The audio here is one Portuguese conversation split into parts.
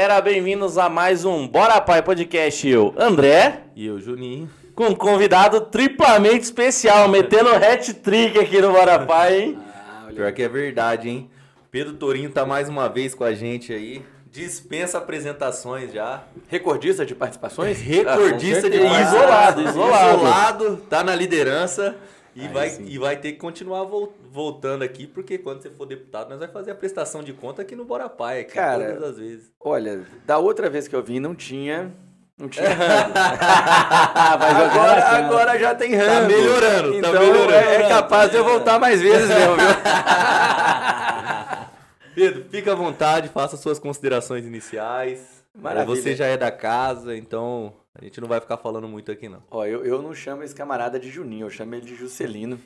Galera, bem-vindos a mais um Bora Pai Podcast. Eu, André, E eu, Juninho. com um convidado triplamente especial, metendo hat-trick aqui no Bora Pai, hein? Pior que é verdade, hein? Pedro Torinho tá mais uma vez com a gente aí. Dispensa apresentações já. Recordista de participações? Recordista com de certeza. isolado, Isolado, isolado, tá na liderança e Aí vai, sim. e vai ter que continuar vol- voltando aqui, porque quando você for deputado, nós vai fazer a prestação de conta aqui no Bora Pai, aqui Cara, todas as vezes. Olha, da outra vez que eu vim não tinha. Não tinha agora, agora já tem rango. Tá melhorando, tá então melhorando. É, é capaz de eu voltar mais vezes mesmo, viu? Pedro, fica à vontade, faça suas considerações iniciais. Maravilha. Você já é da casa, então a gente não vai ficar falando muito aqui não. Ó, eu, eu não chamo esse camarada de Juninho, eu chamo ele de Juscelino.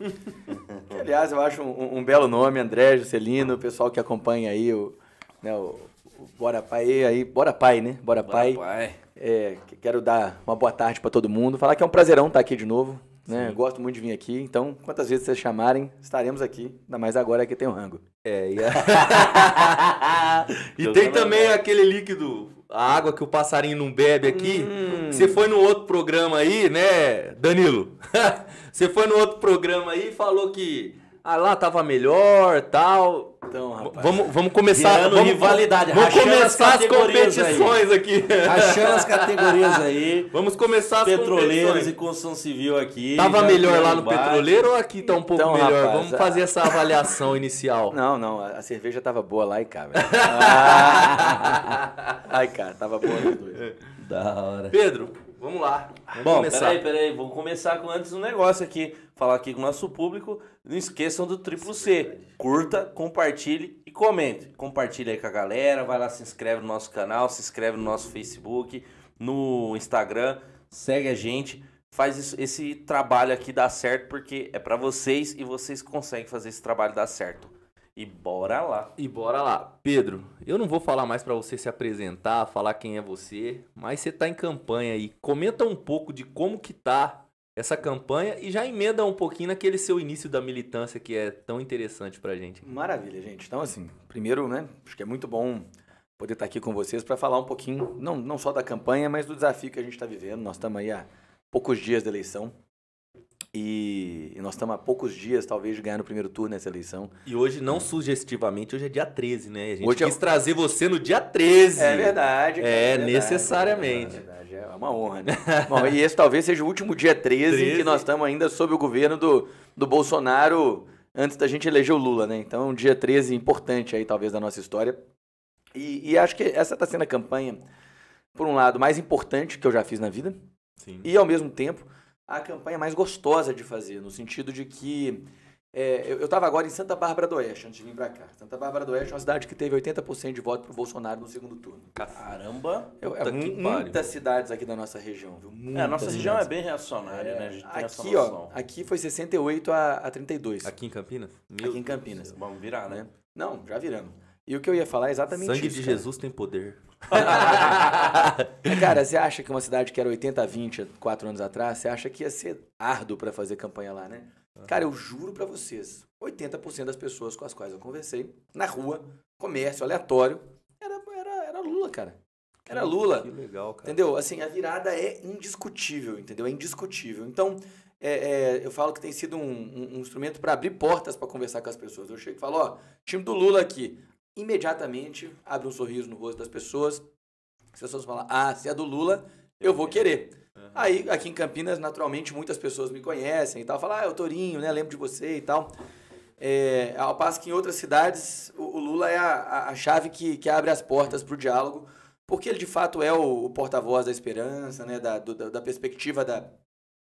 Que, aliás, eu acho um, um belo nome, André Juscelino, o pessoal que acompanha aí o, né, o, o Bora Pai aí, Bora Pai, né? Bora Pai. Pai. É, que- quero dar uma boa tarde pra todo mundo. Falar que é um prazerão estar aqui de novo. Né? Gosto muito de vir aqui. Então, quantas vezes vocês chamarem, estaremos aqui. Ainda mais agora que tem o rango. É, e, a- e tem também aquele líquido, a água que o passarinho não bebe aqui. Hum. Você foi no outro programa aí, né, Danilo? Você foi no outro programa aí e falou que ah, lá tava melhor, tal. Então, rapaz. Vamos, vamos começar. Vamos, rivalidade, Vamos rachando as começar as categorias aí. competições aqui. Achando as categorias aí. Vamos começar as Petroleiros e competições. construção civil aqui. Tava melhor lá no petroleiro ou aqui tá um pouco Então, melhor? rapaz, Vamos a- fazer essa avaliação inicial. Não, não, a a cerveja tava boa lá e cá, velho. Ah. Ai, cara, tava boa nos dois. Da hora. Pedro, vamos lá. Vamos Bom, começar. peraí, peraí, vamos começar com antes um negócio aqui. Falar aqui com o nosso público. Não esqueçam do triplo C. Curta, compartilhe e comente. Compartilha aí com a galera, vai lá, se inscreve no nosso canal, se inscreve no nosso Facebook, no Instagram, segue a gente. Faz isso- esse trabalho aqui dar certo, porque é pra vocês e vocês conseguem fazer esse trabalho dar certo. E bora lá. E bora lá. Pedro, eu não vou falar mais pra você se apresentar, falar quem é você, mas você tá em campanha aí. Comenta um pouco de como que tá essa campanha e já emenda um pouquinho naquele seu início da militância que é tão interessante pra gente. Maravilha, gente. Então, assim, primeiro, né, acho que é muito bom poder estar aqui com vocês para falar um pouquinho, não, não só da campanha, mas do desafio que a gente está vivendo. Nós estamos aí há poucos dias da eleição. E, nós estamos há poucos dias, talvez, de ganhar no primeiro turno nessa eleição. E hoje, não sugestivamente, hoje é dia 13, né? A gente Hoje é- quis trazer você no dia 13. verdade. cara, É, verdade, necessariamente. É, verdade, é uma honra, né? Bom, e esse talvez seja o último dia 13, 13. que nós estamos ainda sob o governo do, do Bolsonaro antes da gente eleger o Lula, né? Então, um dia 13 importante aí, talvez, da nossa história. E, e acho que essa está sendo a campanha, por um lado, mais importante que eu já fiz na vida, Sim. e ao mesmo tempo a campanha mais gostosa de fazer, no sentido de que é, eu estava agora em Santa Bárbara do Oeste, antes de vir para cá. Santa Bárbara do Oeste é uma cidade que teve 80% de voto para o Bolsonaro no segundo turno. Caramba. É, pariu. muitas cidades aqui da nossa região, viu? É, a nossa Muitas região é bem reacionária, né? A gente tem essa Aqui, ó, aqui foi 68 a, a 32. Aqui em Campinas? Meu Aqui em Campinas. Vamos virar, né? né? Não, já viramos. E o que eu ia falar é exatamente Sangue isso. de cara. Jesus tem poder. Cara, você acha que uma cidade que era 80 a 20 há quatro anos atrás, você acha que ia ser árduo pra fazer campanha lá, né? Cara, eu juro pra vocês, 80% das pessoas com as quais eu conversei, na rua, comércio, aleatório, era, era, era Lula, cara. Era Lula. Que legal, cara. Entendeu? Assim, a virada é indiscutível, entendeu? É indiscutível. Então, é, é, eu falo que tem sido um, um- um instrumento para abrir portas para conversar com as pessoas. Eu chego e falo, ó, time do Lula aqui. Imediatamente abre um sorriso no rosto das pessoas. As pessoas falam, ah, se é do Lula, eu vou querer. Aí, aqui em Campinas, naturalmente, muitas pessoas me conhecem e tal. Falam, ah, é o Torinho, né? Lembro de você e tal. É, ao passo que em outras cidades, o, o Lula é a, a- a chave que, que abre as portas para o diálogo, porque ele de fato é o, o porta-voz da esperança, né? Da, do- da, da perspectiva da,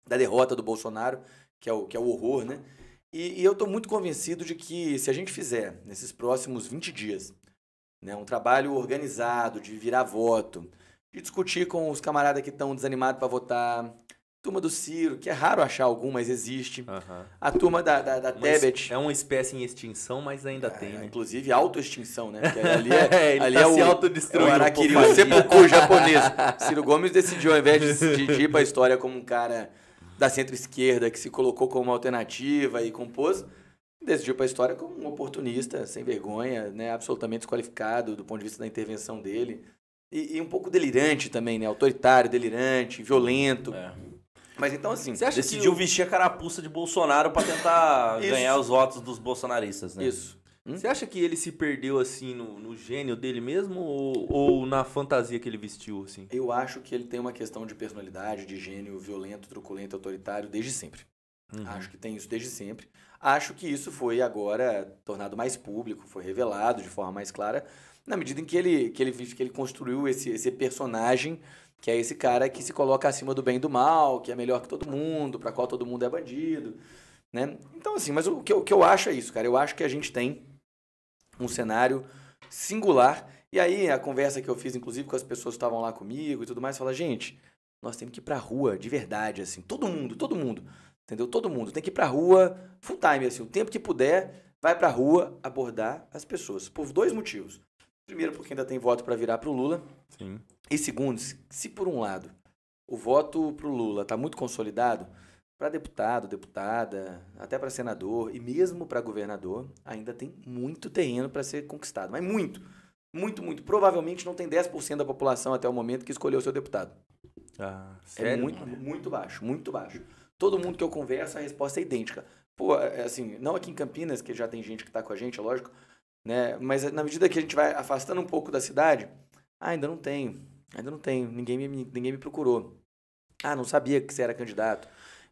da derrota do Bolsonaro, que é o, que é o horror, né? E, e eu estou muito convencido de que se a gente fizer, nesses próximos 20 dias, né, um trabalho organizado de virar voto, de discutir com os camaradas que estão desanimados para votar, turma do Ciro, que é raro achar algum, mas existe, Aham. a turma da, da, da Tebet, É uma espécie em extinção, mas ainda tem, é, né? Inclusive autoextinção, né? Porque ali é, ele ali tá é se o, autodestruindo é o Araquiri, o sepulcro japonês. Ciro Gomes decidiu, ao invés de, de ir para a história como um cara da centro-esquerda que se colocou como uma alternativa e compôs, decidiu para a história como um oportunista, sem vergonha, né, absolutamente desqualificado do ponto de vista da intervenção dele. E, e um pouco delirante também, né? Autoritário, delirante, violento. É. Mas então, assim, Você acha Decidiu que o- vestir a carapuça de Bolsonaro pra tentar ganhar os votos dos bolsonaristas, né? isso. Hum? Você acha que ele se perdeu assim no, no gênio dele mesmo ou, ou na fantasia que ele vestiu assim? Eu acho que ele tem uma questão de personalidade, de gênio violento, truculento, autoritário desde sempre. Uhum. Acho que tem isso desde sempre. Acho que isso foi agora tornado mais público, foi revelado de forma mais clara, na medida em que ele, que ele, que ele construiu esse, esse personagem, que é esse cara que se coloca acima do bem e do mal, que é melhor que todo mundo, para qual todo mundo é bandido. Né? Então, assim, mas o que, eu, o que eu acho é isso, cara. Eu acho que a gente tem um cenário singular. E aí, a conversa que eu fiz, inclusive, com as pessoas que estavam lá comigo e tudo mais, fala, gente, nós temos que ir pra rua, de verdade, assim. Todo mundo, todo mundo. Entendeu? Todo mundo tem que ir pra rua full time, assim. O tempo que puder, vai pra rua abordar as pessoas. Por dois motivos. Primeiro, porque ainda tem voto para virar pro Lula. Sim. E segundo, se, se por um lado o voto pro Lula tá muito consolidado, para deputado, deputada, até para senador e mesmo para governador, ainda tem muito terreno para ser conquistado. Mas muito. Muito, muito. Provavelmente não tem 10% da população até o momento que escolheu seu deputado. Ah, É sério? muito, muito baixo, muito baixo. Todo mundo que eu converso, a resposta é idêntica. Pô, é assim, não aqui em Campinas, que já tem gente que tá com a gente, é lógico, né? Mas na medida que a gente vai afastando um pouco da cidade, ah, ainda não tenho, ainda não tenho, ninguém me, ninguém me procurou. Ah, não sabia que você era candidato.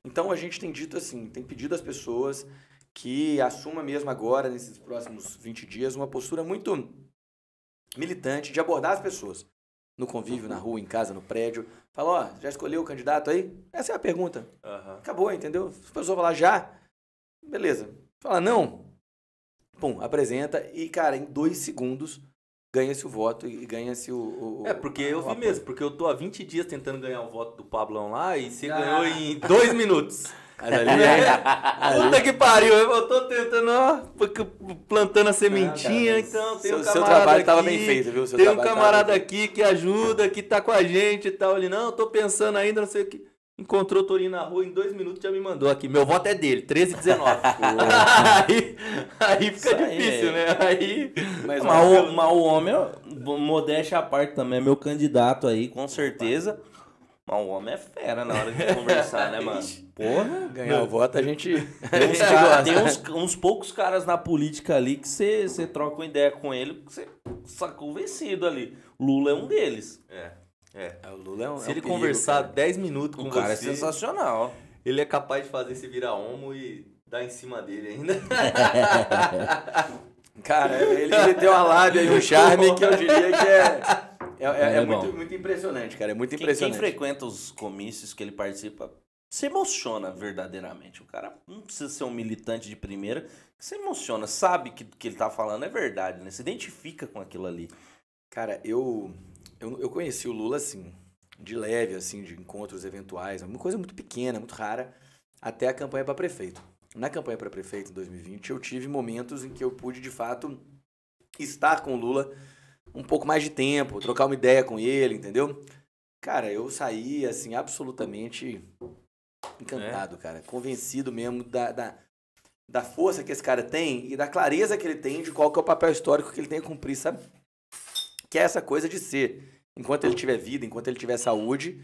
Então a gente tem dito assim, tem pedido às pessoas que assuma mesmo agora, nesses próximos 20 dias, uma postura muito militante de abordar as pessoas no convívio, na rua, em casa, no prédio. Fala, ó, já escolheu o candidato aí? Essa é a pergunta. Aham. Acabou, entendeu? Se a pessoa falar já, beleza. Fala não, pum, apresenta e, cara, em dois segundos ganha-se o voto e ganha-se o, o- É, porque eu vi apoio. mesmo, porque eu tô há 20 dias tentando ganhar o voto do Pablão lá e você Ah. ganhou em dois minutos. Mas ali, é, Puta que pariu, eu tô tentando, ó, plantando a sementinha, cara, então tem seu- um seu trabalho tava aqui, bem feito, viu? Seu tem um tava camarada aqui que ajuda, que tá com a gente e tal. Ele, não, tô pensando ainda, não sei o que. Encontrou o Torinho na rua, em dois minutos já me mandou aqui. Meu voto é dele, 13 e 19. aí, aí fica aí, difícil, é. né? Aí. Mas, Mas, ó, o, mas o homem, modéstia à parte também, é meu candidato aí, com certeza. Mas o homem é fera na hora de conversar, né, mano? Porra. ganhar o voto a gente... Tem, uns, cara- tem uns, uns poucos caras na política ali que você troca uma ideia com ele, que você sacou vencido ali. Lula é um deles. É, é. É, o Lula é um, Se é um ele perigo, conversar cara. 10 minutos com O cara é você, sensacional. ele é capaz de fazer se virar homo e dar em cima dele ainda. Cara, ele, ele tem uma lábia e um charme que eu diria que é... É, é- é É muito, muito impressionante, cara. É muito Quem, quem impressionante. frequenta os comícios que ele participa se emociona verdadeiramente. O cara não precisa ser um militante de primeira, se emociona, sabe que o que ele tá falando é verdade, né? Se identifica com aquilo ali. Cara, eu, eu, eu conheci o Lula assim, de leve, assim, de encontros eventuais, uma coisa muito pequena, muito rara, até a campanha para prefeito. Na campanha para prefeito em 2020, eu tive momentos em que eu pude, de fato, estar com o Lula um pouco mais de tempo, trocar uma ideia com ele, entendeu? Cara, eu saí, assim, absolutamente encantado, cara. Convencido mesmo da, da, da força que esse cara tem e da clareza que ele tem de qual que é o papel histórico que ele tem a cumprir, sabe? Que é essa coisa de ser, enquanto ele tiver vida, enquanto ele tiver saúde,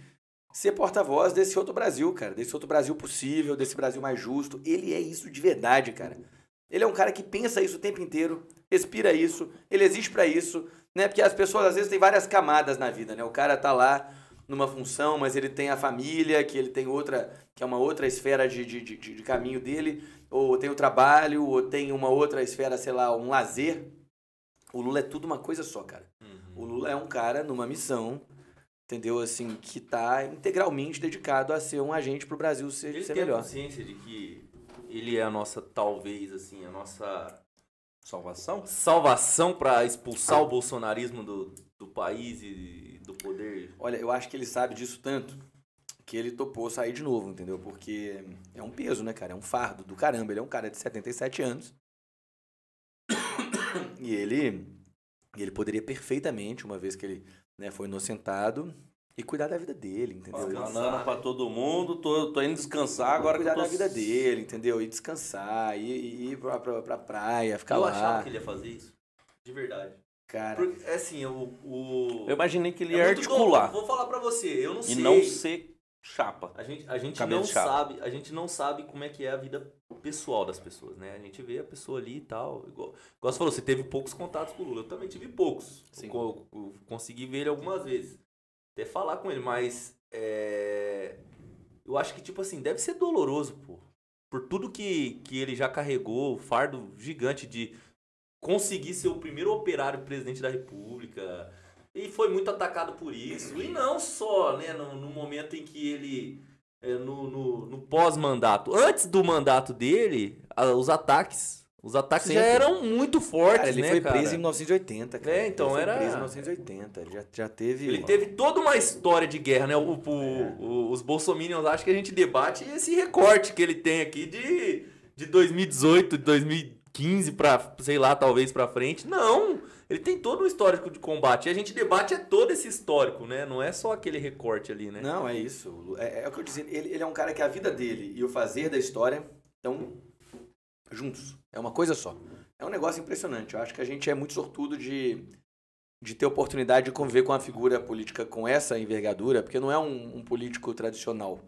ser porta-voz desse outro Brasil, cara. Desse outro Brasil possível, desse Brasil mais justo. Ele é isso de verdade, cara. Ele é um cara que pensa isso o tempo inteiro, respira isso, ele existe pra isso, né? Porque as pessoas às vezes têm várias camadas na vida, né? O cara tá lá numa função, mas ele tem a família, que ele tem outra, que é uma outra esfera de, de, de, de caminho dele, ou tem o trabalho, ou tem uma outra esfera, sei lá, um lazer. O Lula é tudo uma coisa só, cara. O Lula é um cara numa missão, entendeu? Assim, que tá integralmente dedicado a ser um agente pro Brasil ser, Ele ser tem melhor. consciência de que ele é a nossa, talvez, assim, a nossa Salvação? salvação pra expulsar o bolsonarismo do, do país e do poder. Olha, eu acho que ele sabe disso tanto que ele topou sair de novo, entendeu? Porque é um peso, né, cara? É um fardo do caramba. Ele é um cara de 77 anos. E ele, e ele poderia perfeitamente, uma vez que ele né, foi inocentado, E cuidar da vida dele, entendeu? Descansar. Falando pra todo mundo, tô, tô indo descansar agora cuidar eu tô... da vida dele, entendeu? E descansar, e, e ir pra, pra, pra praia, ficar eu lá. achava que ele ia fazer isso. De verdade. Cara, Porque, é assim, o. o... Eu imaginei que ele é ia articular novo. Vou falar pra você, eu não e sei. não ser chapa. A gente, a gente não sabe, a gente não sabe como é que é a vida pessoal das pessoas, né? A gente vê a pessoa ali e tal. Igual, igual você falou, você teve poucos contatos com o Lula. Eu também tive poucos. Sim. Co- co- consegui ver ele algumas vezes. Até falar com ele, mas é, eu acho que, tipo assim, deve ser doloroso, pô. Por tudo que, que ele já carregou, o fardo gigante de conseguir ser o primeiro operário presidente da república. E foi muito atacado por isso. E não só, né, no, no momento em que ele. é, no no, no pós-mandato. Antes do mandato dele, a- os ataques. Os ataques já Sempre. eram muito fortes, cara, ele né, foi cara? preso em 1980, cara. É, então, ele foi era- preso em 1980, ele já, já teve... Ele teve toda uma história de guerra, né? O, o- o- os bolsominions acham que a gente debate esse recorte que ele tem aqui de, de 2018, de 2015 pra, sei lá, talvez pra frente. Não! Ele tem todo um histórico de combate. E a gente debate é todo esse histórico, né? Não é só aquele recorte ali, né? Não, é isso. É, é o que eu disse. Ele, ele é um cara que a vida dele e o fazer da história estão juntos. É uma coisa só. É um negócio impressionante. Eu acho que a gente é muito sortudo de, de ter oportunidade de conviver com uma figura política com essa envergadura, porque não é um, um político tradicional.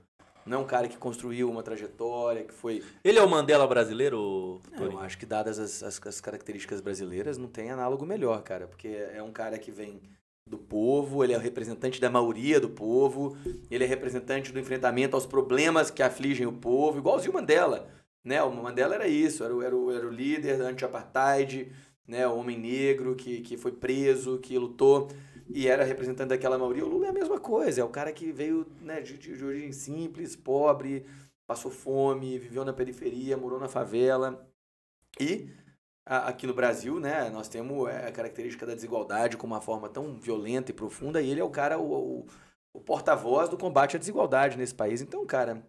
Não é um cara que construiu uma trajetória, que foi. Ele é o Mandela brasileiro, Eu Torinho? acho que, dadas as, as, as características brasileiras, não tem análogo melhor, cara. Porque é um cara que vem do povo, ele é o representante da maioria do povo, ele é representante do enfrentamento aos problemas que afligem o povo, igualzinho o Mandela. Né? O Mandela era isso, era o, era o, era o líder anti-apartheid, né? o homem negro que, que foi preso, que lutou e era representante daquela maioria. O Lula é a mesma coisa, é o cara que veio né, de, de origem simples, pobre, passou fome, viveu na periferia, morou na favela. E a- aqui no Brasil, né, nós temos é, a característica da desigualdade com uma forma tão violenta e profunda, e ele é o cara, o, o- o porta-voz do combate à desigualdade nesse país. Então, cara,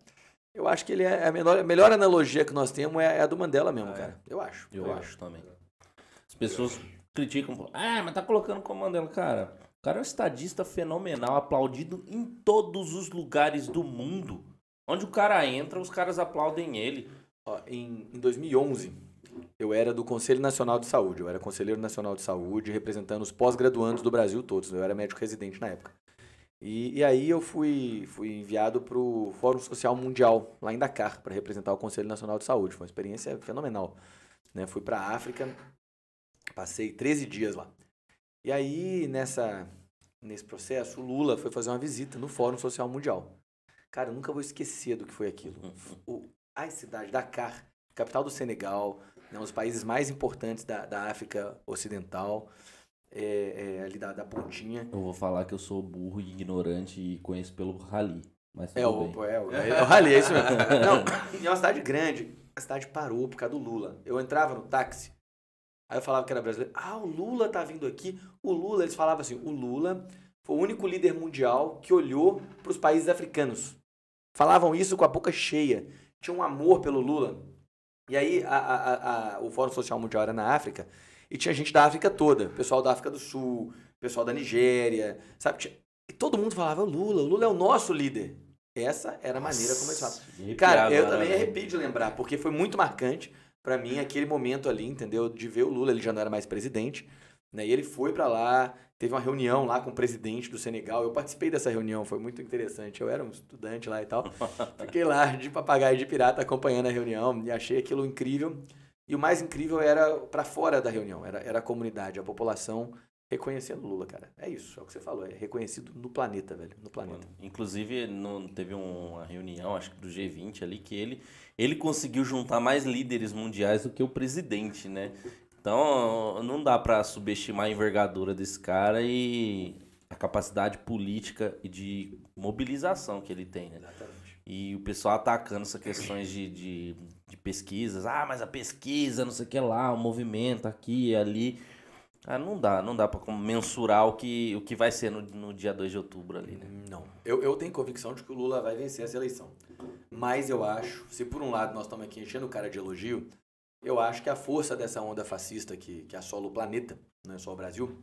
eu acho que ele é a melhor, a melhor analogia que nós temos é a do Mandela mesmo, Ah, é? cara. Eu acho. Eu acho também. As pessoas criticam, ah, mas tá colocando como Mandela. Cara, o cara é um estadista fenomenal, aplaudido em todos os lugares do mundo. Onde o cara entra, os caras aplaudem ele. Ó, em, em 2011, eu era do Conselho Nacional de Saúde. Eu era conselheiro nacional de saúde, representando os pós-graduandos do Brasil todos. Eu era médico residente na época. E, e aí eu fui, fui enviado para o Fórum Social Mundial, lá em Dakar, para representar o Conselho Nacional de Saúde. Foi uma experiência fenomenal. Né? Fui para a África, passei 13 dias lá. E aí, nessa, nesse processo, o Lula foi fazer uma visita no Fórum Social Mundial. Cara, eu nunca vou esquecer do que foi aquilo. O, a cidade, Dakar, capital do Senegal, né, um dos países mais importantes da, da África Ocidental, é, é, ali da, da pontinha. Eu vou falar que eu sou burro e ignorante e conheço pelo Rally. Mas É o, bem. é, o, é o rally, é isso mesmo. Não, e é uma cidade grande. A cidade parou por causa do Lula. Eu entrava no táxi, aí eu falava que era brasileiro. Ah, o Lula tá vindo aqui. O Lula, eles falavam assim, o Lula foi o único líder mundial que olhou para os países africanos. Falavam isso com a boca cheia. Tinha um amor pelo Lula. E aí a- a- a- o Fórum Social Mundial era na África e tinha gente da África toda. Pessoal da África do Sul, pessoal da Nigéria, sabe? Tinha- E todo mundo falava, o Lula, o Lula é o nosso líder. Essa era a maneira como eles falavam. Cara, eu agora, também né? arrepio de lembrar, porque foi muito marcante pra mim aquele momento ali, entendeu? De ver o Lula, ele já não era mais presidente, né? E ele foi pra lá, teve uma reunião lá com o presidente do Senegal. Eu participei dessa reunião, foi muito interessante. Eu era um estudante lá e tal. Fiquei lá de papagaio de pirata acompanhando a reunião e achei aquilo incrível. E o mais incrível era pra fora da reunião, era, era a comunidade, a população reconhecendo Lula, cara. É isso, é o que você falou, é reconhecido no planeta, velho, no planeta. Inclusive, no- teve uma reunião, acho que do G20 ali, que ele, ele conseguiu juntar mais líderes mundiais do que o presidente, né? Então, não dá pra subestimar a envergadura desse cara e a capacidade política e de mobilização que ele tem, né? Exatamente. E o pessoal atacando essas questões de, de, de pesquisas. Ah, mas a pesquisa, não sei o que lá, o movimento aqui e ali. Ah, não dá, não dá como mensurar o que, o que vai ser no, no dia 2 de outubro ali, né? Não. Eu, eu tenho convicção de que o Lula vai vencer essa eleição. Mas eu acho, se por um lado nós estamos aqui enchendo o cara de elogio, eu acho que a força dessa onda fascista que, que assola o planeta, não é só o Brasil,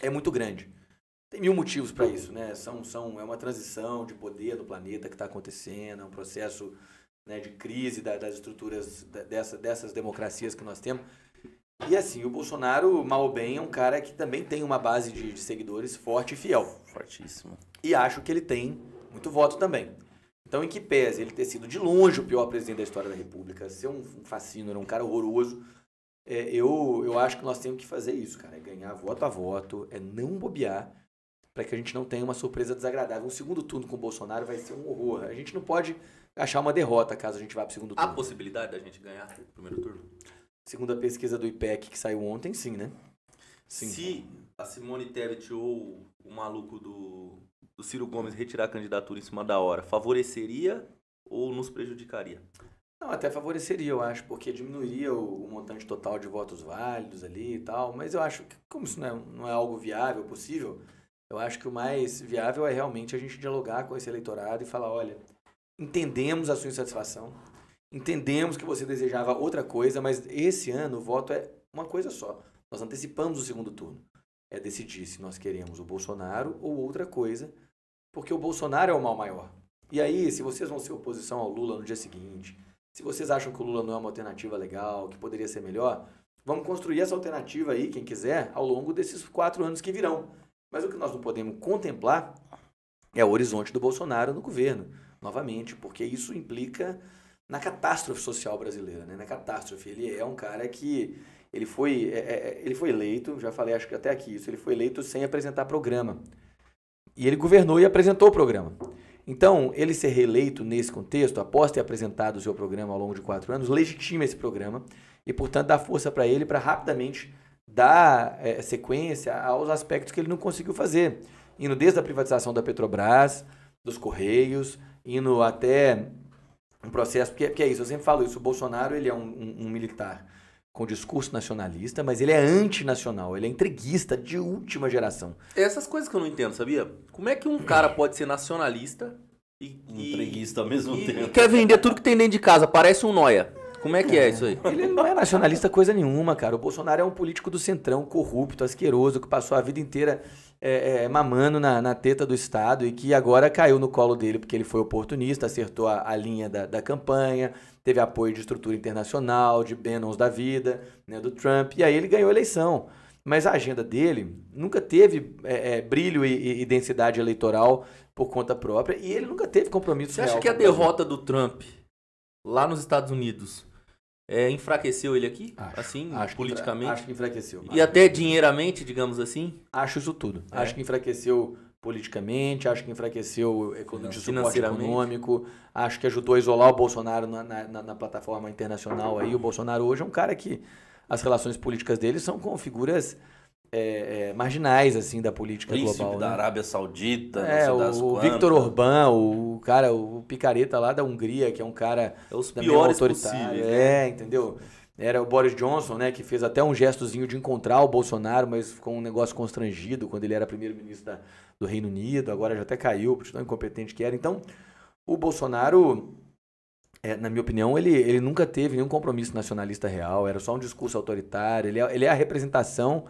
é muito grande. Tem mil motivos para isso, né? São, são, é uma transição de poder no planeta que está acontecendo, é um processo né, de crise da, das estruturas da, dessa, dessas democracias que nós temos. E assim, o Bolsonaro, mal ou bem, é um cara que também tem uma base de, de seguidores forte e fiel. Fortíssimo. E acho que ele tem muito voto também. Então, em que pese ele ter sido de longe o pior presidente da história da República, ser um, um fascínio, um cara horroroso, é, eu, eu acho que nós temos que fazer isso, cara. É ganhar voto a voto, é não bobear, para que a gente não tenha uma surpresa desagradável. Um segundo turno com o Bolsonaro vai ser um horror. A gente não pode achar uma derrota caso a gente vá para o segundo turno. Há possibilidade da gente ganhar o primeiro turno? Segundo a pesquisa do IPEC que saiu ontem, sim, né? Sim. Se a Simone Tebet ou o maluco do, do Ciro Gomes retirar a candidatura em cima da hora, favoreceria ou nos prejudicaria? Não, até favoreceria, eu acho, porque diminuiria o, o, montante total de votos válidos ali e tal. Mas eu acho que, como isso não é, não é algo viável, possível, eu acho que o mais viável é realmente a gente dialogar com esse eleitorado e falar: olha, entendemos a sua insatisfação, entendemos que você desejava outra coisa, mas esse ano o voto é uma coisa só. Nós antecipamos o segundo turno. É decidir se nós queremos o Bolsonaro ou outra coisa, porque o Bolsonaro é o mal maior. E aí, se vocês vão ser oposição ao Lula no dia seguinte, se vocês acham que o Lula não é uma alternativa legal, que poderia ser melhor, vamos construir essa alternativa aí, quem quiser, ao longo desses quatro anos que virão. Mas o que nós não podemos contemplar é o horizonte do Bolsonaro no governo, novamente, porque isso implica na catástrofe social brasileira, né? na catástrofe. Ele é um cara que ele foi, é, é, ele foi eleito, já falei acho que até aqui isso, ele foi eleito sem apresentar programa. E ele governou e apresentou o programa. Então, ele ser reeleito nesse contexto, após ter apresentado o seu programa ao longo de quatro anos, legitima esse programa e, portanto, dá força para ele para rapidamente dar é, sequência aos aspectos que ele não conseguiu fazer. Indo desde a privatização da Petrobras, dos Correios, indo até um processo, porque, porque é isso, eu sempre falo isso, o Bolsonaro ele é um, um, um militar com discurso nacionalista, mas ele é antinacional, ele é entreguista de última geração. Essas coisas que eu não entendo, sabia? Como é que um cara pode ser nacionalista e, entreguista ao mesmo e, tempo? E quer vender tudo que tem dentro de casa, parece um noia. Como é que é, é isso aí? Ele não é nacionalista coisa nenhuma, cara. O Bolsonaro é um político do centrão, corrupto, asqueroso, que passou a vida inteira é, é, mamando na, na, teta do Estado e que agora caiu no colo dele porque ele foi oportunista, acertou a, a linha da, da campanha, teve apoio de estrutura internacional, de Bannons da vida, né, do Trump, e aí ele ganhou a eleição. Mas a agenda dele nunca teve é, é, brilho e, e, densidade eleitoral por conta própria, e ele nunca teve compromisso Você acha que a derrota do Trump lá nos Estados Unidos é, enfraqueceu ele aqui? Acho, assim, acho politicamente? Que, acho que enfraqueceu. E até dinheiramente, digamos assim? Acho isso tudo. É. Acho que enfraqueceu politicamente, acho que enfraqueceu o suporte econômico, acho que ajudou a isolar o Bolsonaro na, na, na, plataforma internacional aí. O Bolsonaro hoje é um cara que as relações políticas dele são com figuras é, é, marginais assim da política Príncipe global. da né? Arábia Saudita, é, o, Victor Orbán, o cara, o picareta lá da Hungria, que é um cara é os piores autoritário. Né? É, entendeu? Era o Boris Johnson, né, que fez até um gestozinho de encontrar o Bolsonaro, mas ficou um negócio constrangido quando ele era primeiro-ministro da, do Reino Unido, agora já até caiu, por tão incompetente que era. Então, o Bolsonaro, é, na minha opinião, ele, ele nunca teve nenhum compromisso nacionalista real, era só um discurso autoritário, ele é, ele é a representação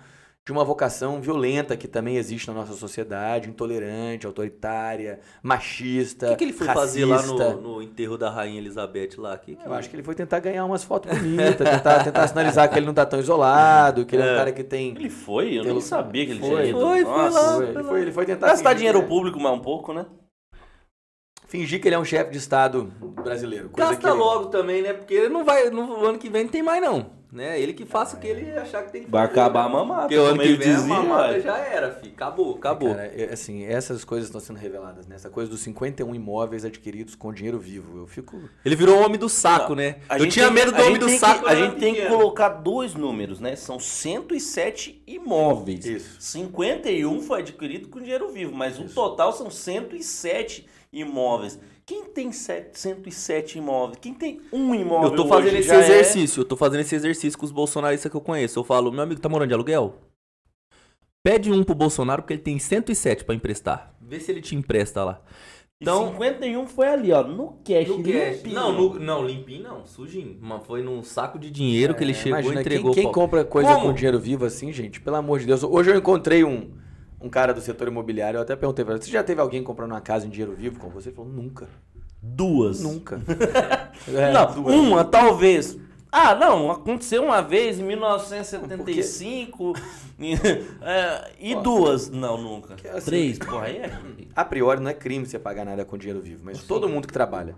de uma vocação violenta que também existe na nossa sociedade, intolerante, autoritária, machista. O que, que ele foi racista. fazer lá no, no, enterro da Rainha Elizabeth lá? Que, que... Eu acho que ele foi tentar ganhar umas fotos bonitas, tentar, tentar sinalizar que ele não tá tão isolado, que ele é, é um cara que tem. Ele foi? Eu nem sabia que ele foi. tinha ido. Foi, foi lá. Foi, ele, foi, ele foi tentar. Gastar dinheiro público mais um pouco, né? Fingir que ele é um chefe de Estado brasileiro. Gasta logo também, né? Porque ele não vai. No ano que vem não tem mais, não. Né? Ele que faça o que ele achar que tem que fazer. Vai acabar a mamata. Porque o ano que vem a mamata já era, filho. Acabou, acabou. Cara, é, assim, essas coisas estão sendo reveladas, né? Essa coisa dos 51 imóveis adquiridos com dinheiro vivo. Eu fico. Ele virou o homem do saco, Não, né? a Eu tinha tem- medo do homem do saco. Que, a era gente tem que colocar dois números, né? São 107 imóveis. Isso. 51 foi adquirido com dinheiro vivo, mas o total são 107 imóveis. Quem tem sete- 107 imóveis? Quem tem um imóvel? Eu tô hoje fazendo esse é- exercício, eu tô fazendo esse exercício com os bolsonaristas que eu conheço. Eu falo, meu amigo tá morando de aluguel? Pede um pro Bolsonaro porque ele tem 107 pra emprestar. Vê se ele te empresta lá. Então, Então, 51 foi ali, ó, no cash. No cash. limpinho. Não, no- não, limpinho não, sujinho. Mas foi num saco de dinheiro que ele chegou É, Imagina, e entregou. Quem, quem pra- compra coisa Como? com dinheiro vivo assim, gente? Pelo amor de Deus. Hoje eu encontrei um, um cara do setor imobiliário, eu até perguntei pra ele, você já teve alguém comprando uma casa em dinheiro vivo com você? Ele falou, nunca. Duas. Nunca. É, não, duas. uma talvez. Ah, não, aconteceu uma vez em 1975 e, é, e Ó, duas. Não, nunca. assim- Três, porra, aí é. A priori não é crime você pagar nada com dinheiro vivo, mas todo mundo que trabalha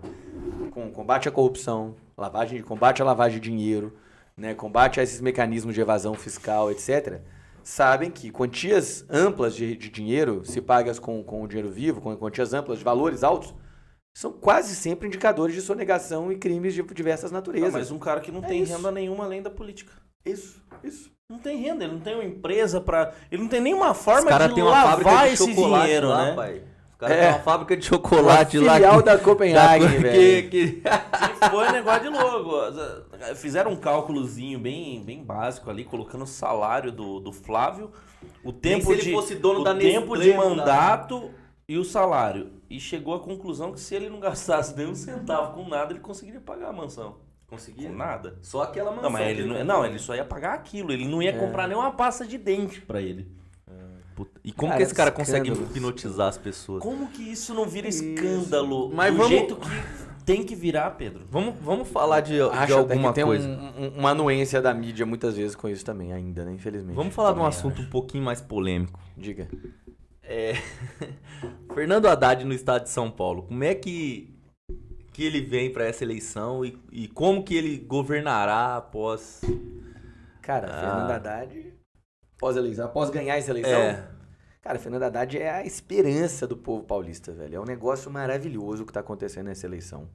com combate à corrupção, lavagem, combate à lavagem de dinheiro, né, combate a esses mecanismos de evasão fiscal, etc., sabem que quantias amplas de, de dinheiro, se pagas com, com o dinheiro vivo, com quantias amplas de valores altos, são quase sempre indicadores de sonegação e crimes de diversas Não, naturezas. mas um cara que não É tem isso. renda nenhuma além da política. Isso, isso. Não tem renda, ele não tem uma empresa pra. Ele não tem nenhuma forma de fábrica lavar de esse dinheiro, lá, né? pai. Os caras É. têm uma fábrica de chocolate Uma lá. filial da Copenhagen, que- velho. que- Que foi um negócio de louco. Fizeram um cálculozinho bem, bem básico ali, colocando o salário do, do Flávio, o tempo se ele de fosse dono o da tempo de mandato e o salário. E chegou à conclusão que se ele não gastasse nem um centavo com nada, ele conseguiria pagar a mansão. Conseguia? Com nada. Só aquela mansão. Não, mas ele não, não, ele só ia pagar aquilo. Ele não ia É. comprar nem uma pasta de dente pra ele. Puta, E como Cara, que esse cara consegue escândalos. hipnotizar as pessoas? Como que isso não vira Isso. escândalo? Mas do vamos- jeito que tem que virar, Pedro. Vamos, vamos falar de, de Acho até alguma que tem coisa. um- um- uma anuência da mídia muitas vezes com isso também, ainda, né? Infelizmente. Vamos falar de um Também assunto um pouquinho mais polêmico. acho. Diga. É... Fernando Haddad no estado de São Paulo. Como é que, que ele vem para essa eleição e, e como que ele governará após. Cara, Ah. Fernando Haddad, após, a eleição, após ganhar essa eleição, É. cara, Fernando Haddad é a esperança do povo paulista, velho. É um negócio maravilhoso o que tá acontecendo nessa eleição.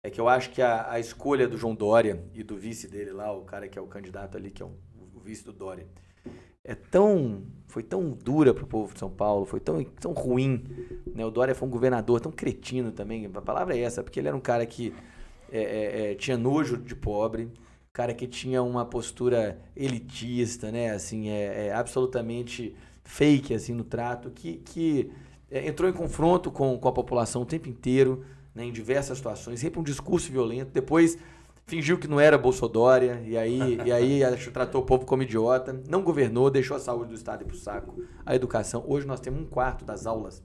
É que eu acho que a, a escolha do João Dória e do vice dele lá, o cara que é o candidato ali, que é o, o vice do Dória, é tão. Foi tão dura pro povo de São Paulo, foi tão, tão ruim. Né? O Dória foi um governador tão cretino também. A palavra é essa, porque ele era um cara que é, é, é, tinha nojo de pobre, cara que tinha uma postura elitista, né? Assim, é, é absolutamente fake assim no trato, que, que é, entrou em confronto com, com a população o tempo inteiro, né? Em diversas situações, sempre um discurso violento. Depois fingiu que não era Bolsodória, e aí, e aí tratou o povo como idiota, não governou, deixou a saúde do Estado ir pro saco, a educação. Hoje nós temos um quarto das aulas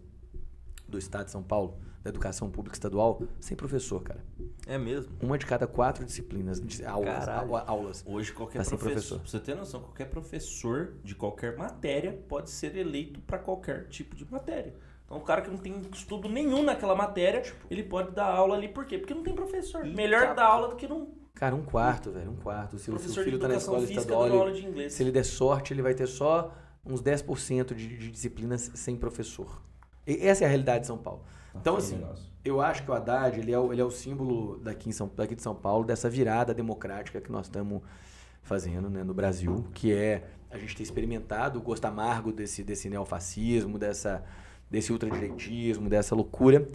do Estado de São Paulo, da educação pública estadual, sem professor, cara. É mesmo? Uma de cada quatro disciplinas, aulas, au- aulas. Hoje qualquer Tá professor, professor. pra você ter noção, qualquer professor de qualquer matéria pode ser eleito para qualquer tipo de matéria. Então o cara que não tem estudo nenhum naquela matéria, ele pode dar aula ali, por quê? Porque não tem professor. Melhor dar aula do que não Cara, um quarto, velho, um quarto. Se o seu filho tá na escola estadual, ele- inglês. se ele der sorte, ele vai ter só uns 10% de, de disciplinas sem professor. E essa é a realidade de São Paulo. Então, assim, eu acho que o Haddad, ele é o, ele é o símbolo daqui, em São, daqui de São Paulo, dessa virada democrática que nós estamos fazendo né, no Brasil, que é a gente ter experimentado o gosto amargo desse, desse neofascismo, dessa, desse ultradireitismo, dessa loucura.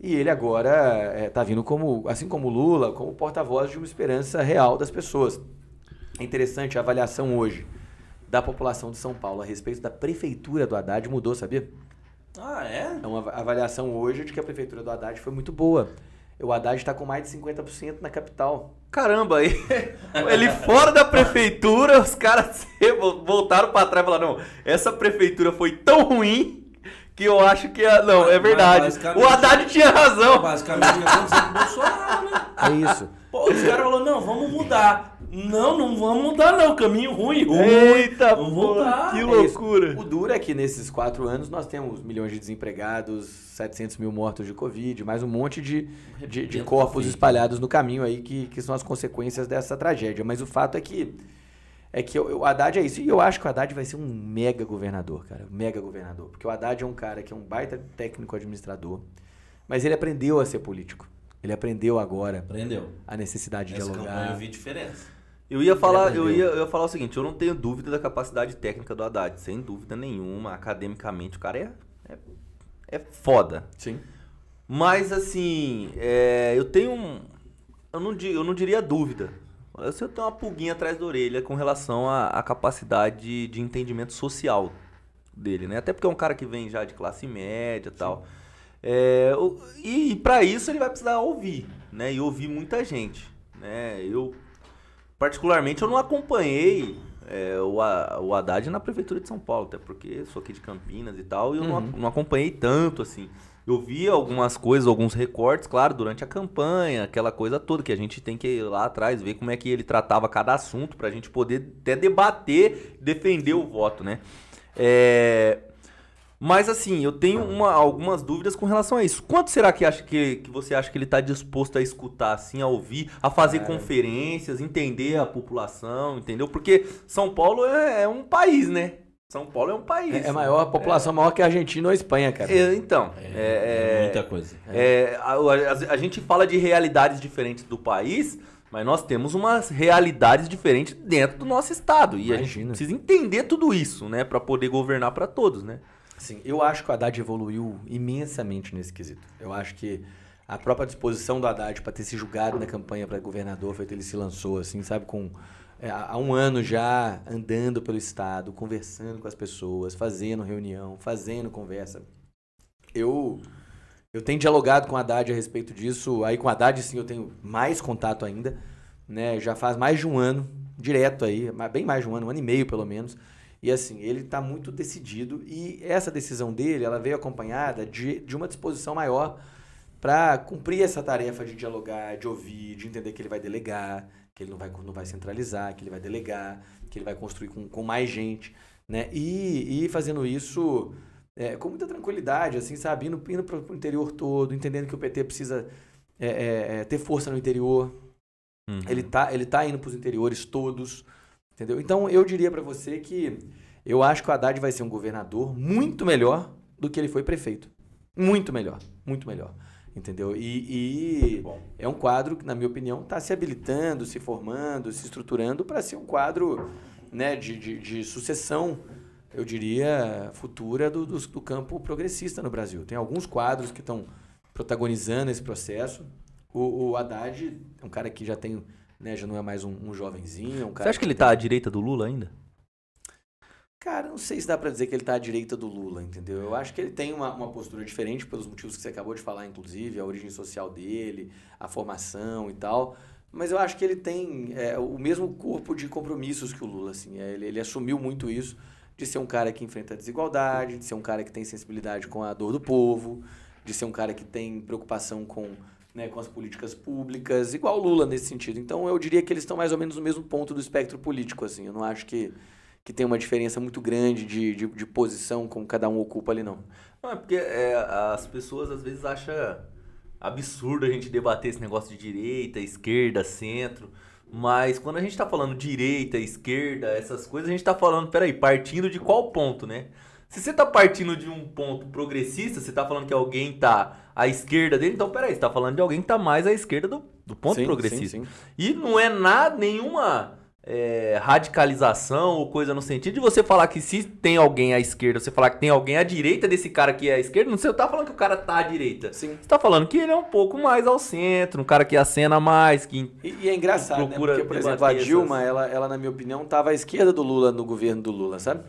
E ele agora está vindo como, assim como o Lula, como porta-voz de uma esperança real das pessoas. É interessante a avaliação hoje da população de São Paulo a respeito da prefeitura do Haddad mudou, sabia? Ah, é? É uma avaliação hoje de que a prefeitura do Haddad foi muito boa. O Haddad está com mais de 50% na capital. Caramba, aí ele fora da prefeitura, os caras voltaram pra trás e falaram: não, essa prefeitura foi tão ruim que eu acho que. a- Não, é verdade. O Haddad tinha razão. Basicamente o que aconteceu com o Bolsonaro, né? É isso. Pô, os caras falaram, não, vamos mudar. Não, não vamos mudar não, caminho ruim, ruim. Eita, vamos voltar. que É loucura. isso. O duro é que nesses quatro anos nós temos milhões de desempregados, 700 mil mortos de Covid, mais um monte de, de, de corpos espalhados no caminho aí que, que são as consequências dessa tragédia. Mas o fato é que é que o Haddad é isso. E eu acho que o Haddad vai ser um mega governador, cara. Mega governador. Porque o Haddad é um cara que é um baita técnico administrador, mas ele aprendeu a ser político. Ele aprendeu agora Aprendeu. a necessidade de Essa campanha eu dialogar. vi diferença. Eu ia falar, eu ia, eu ia falar o seguinte, eu não tenho dúvida da capacidade técnica do Haddad, sem dúvida nenhuma, academicamente o cara é, é, é foda. Sim. Mas assim, é, eu tenho um. Eu não, eu não diria dúvida. Eu que eu tenho uma pulguinha atrás da orelha com relação à, à capacidade de entendimento social dele, né? Até porque é um cara que vem já de classe média e tal. É, e e para isso ele vai precisar ouvir, né? E ouvir muita gente, né? Eu, particularmente, eu não acompanhei é, o, A- o Haddad na prefeitura de São Paulo, até porque sou aqui de Campinas e tal, e eu não, Uhum. não acompanhei tanto, assim. Eu vi algumas coisas, alguns recortes, claro, durante a campanha, aquela coisa toda, que a gente tem que ir lá atrás, ver como é que ele tratava cada assunto, pra gente poder até debater, defender o voto, né? É... Mas assim, eu tenho uma- algumas dúvidas com relação a isso. Quanto será que, acha que, que você acha que ele está disposto a escutar, assim, a ouvir, a fazer conferências, entender a população, entendeu? Porque São Paulo é, é um país, né? São Paulo é um país. É, é maior, a população maior que a Argentina ou a Espanha, cara. É, então, é, é- muita coisa. é, a, a- a gente fala de realidades diferentes do país, mas nós temos umas realidades diferentes dentro do nosso estado. E a gente Imagina. precisa entender tudo isso, né? Pra poder governar pra todos, né? Sim, eu acho que o Haddad evoluiu imensamente nesse quesito. Eu acho que a própria disposição do Haddad para ter se julgado na campanha para governador foi que ele se lançou, assim, sabe, com é, há um ano já andando pelo estado, conversando com as pessoas, fazendo reunião, fazendo conversa. Eu eu tenho dialogado com o Haddad a respeito disso. Aí com o Haddad, sim, eu tenho mais contato ainda. Né? Já faz mais de um ano, direto aí, bem mais de um ano, um ano e meio pelo menos. E assim, ele está muito decidido e essa decisão dele, ela veio acompanhada de, de uma disposição maior para cumprir essa tarefa de dialogar, de ouvir, de entender que ele vai delegar, que ele não vai, não vai centralizar, que ele vai delegar, que ele vai construir com, com mais gente, né? E, e fazendo isso é, com muita tranquilidade, assim, sabe? Indo, indo para o interior todo, entendendo que o PT precisa é, é, é, ter força no interior. Uhum. Ele tá, ele tá indo para os interiores todos, entendeu? Então eu diria para você que eu acho que o Haddad vai ser um governador muito melhor do que ele foi prefeito. Muito melhor, muito melhor. Entendeu? E, e é um quadro que, na minha opinião, está se habilitando, se formando, se estruturando para ser um quadro né, de, de, de sucessão, eu diria, futura do, do, do campo progressista no Brasil. Tem alguns quadros que estão protagonizando esse processo. O, o Haddad é um cara que já tem, né, já não é mais um, um jovenzinho. Um cara Você acha que ele tá à direita do Lula ainda? Cara, não sei se dá pra dizer que ele tá à direita do Lula, entendeu? Eu acho que ele tem uma, uma postura diferente pelos motivos que você acabou de falar, inclusive, a origem social dele, a formação e tal. Mas eu acho que ele tem é, o mesmo corpo de compromissos que o Lula, assim. É, ele, ele assumiu muito isso, de ser um cara que enfrenta a desigualdade, de ser um cara que tem sensibilidade com a dor do povo, de ser um cara que tem preocupação com, né, com as políticas públicas, igual Lula nesse sentido. Então eu diria que eles estão mais ou menos no mesmo ponto do espectro político, assim. Eu não acho que que tem uma diferença muito grande de, de, de posição como cada um ocupa ali, não. Não, é porque é, as pessoas às vezes acham absurdo a gente debater esse negócio de direita, esquerda, centro. Mas quando a gente tá falando direita, esquerda, essas coisas, a gente tá falando, peraí, partindo de qual ponto, né? Se você tá partindo de um ponto progressista, você tá falando que alguém tá à esquerda dele, então peraí, você tá falando de alguém que tá mais à esquerda do, do ponto Sim, progressista. sim, sim. E não é nada, nenhuma é, radicalização ou coisa no sentido de você falar que se tem alguém à esquerda, você falar que tem alguém à direita desse cara que é à esquerda, não você tá falando que o cara tá à direita. Sim. Você tá falando que ele é um pouco mais ao centro, um cara que acena mais, que E, e é engraçado, né? Procura Porque, por exemplo, a Dilma, essas- ela, ela, na minha opinião, estava à esquerda do Lula no governo do Lula, sabe?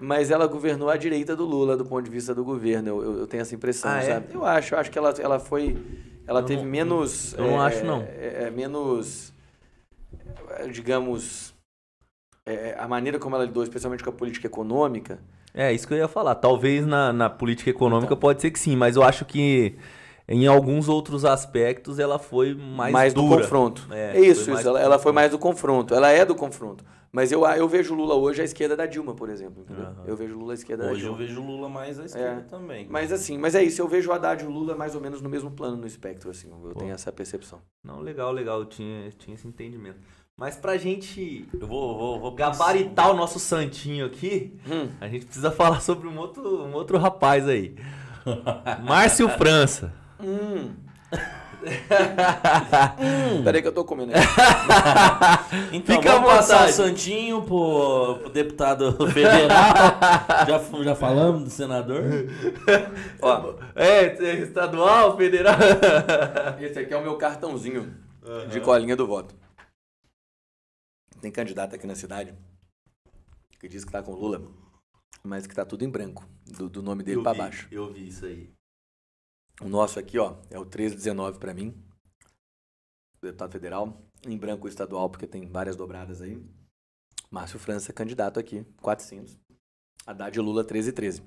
Mas ela governou à direita do Lula do ponto de vista do governo. Eu, eu, eu tenho essa impressão, Ah, é? sabe? Eu acho, eu acho que ela, ela foi. Ela Eu teve não- menos. eu não é, acho, não. É, é, menos. é, Digamos. é, a maneira como ela lidou, especialmente com a política econômica. É, isso que eu ia falar. Talvez na, na política econômica Então. pode ser que sim, mas eu acho que em alguns outros aspectos ela foi mais, do dura. confronto. É, É, isso, mais isso. Ela, do ela foi mais do confronto. Ela é do confronto. Mas eu, eu vejo o Lula hoje à esquerda da Dilma, por exemplo. Entendeu? Aham. Eu vejo o Lula à esquerda da Hoje eu Dilma. vejo o Lula mais à esquerda também. Mas assim, mas é isso, eu vejo o Haddad e o Lula mais ou menos no mesmo plano no espectro, assim, eu Pô. tenho essa percepção. Não, legal, legal, eu tinha, tinha esse entendimento. Mas pra gente Eu vou, vou, vou gabaritar o nosso santinho aqui, Hum. a gente precisa falar sobre um outro, um outro rapaz aí. Márcio França. Hum. Peraí que eu tô comendo. Então, Fica vamos passar o. Santinho pro, pro deputado federal. já, já falamos do senador? Ó, É, estadual, federal. esse aqui é o meu cartãozinho de colinha do voto. Tem candidato aqui na cidade que diz que tá com o Lula, mas que tá tudo em branco, do, do nome dele eu pra vi, baixo. Eu vi isso aí. O nosso aqui, ó, é o 1319 pra mim. Deputado federal. Em branco estadual, porque tem várias dobradas aí. Márcio França, candidato aqui, 400. Haddad e Lula, 13 e 13.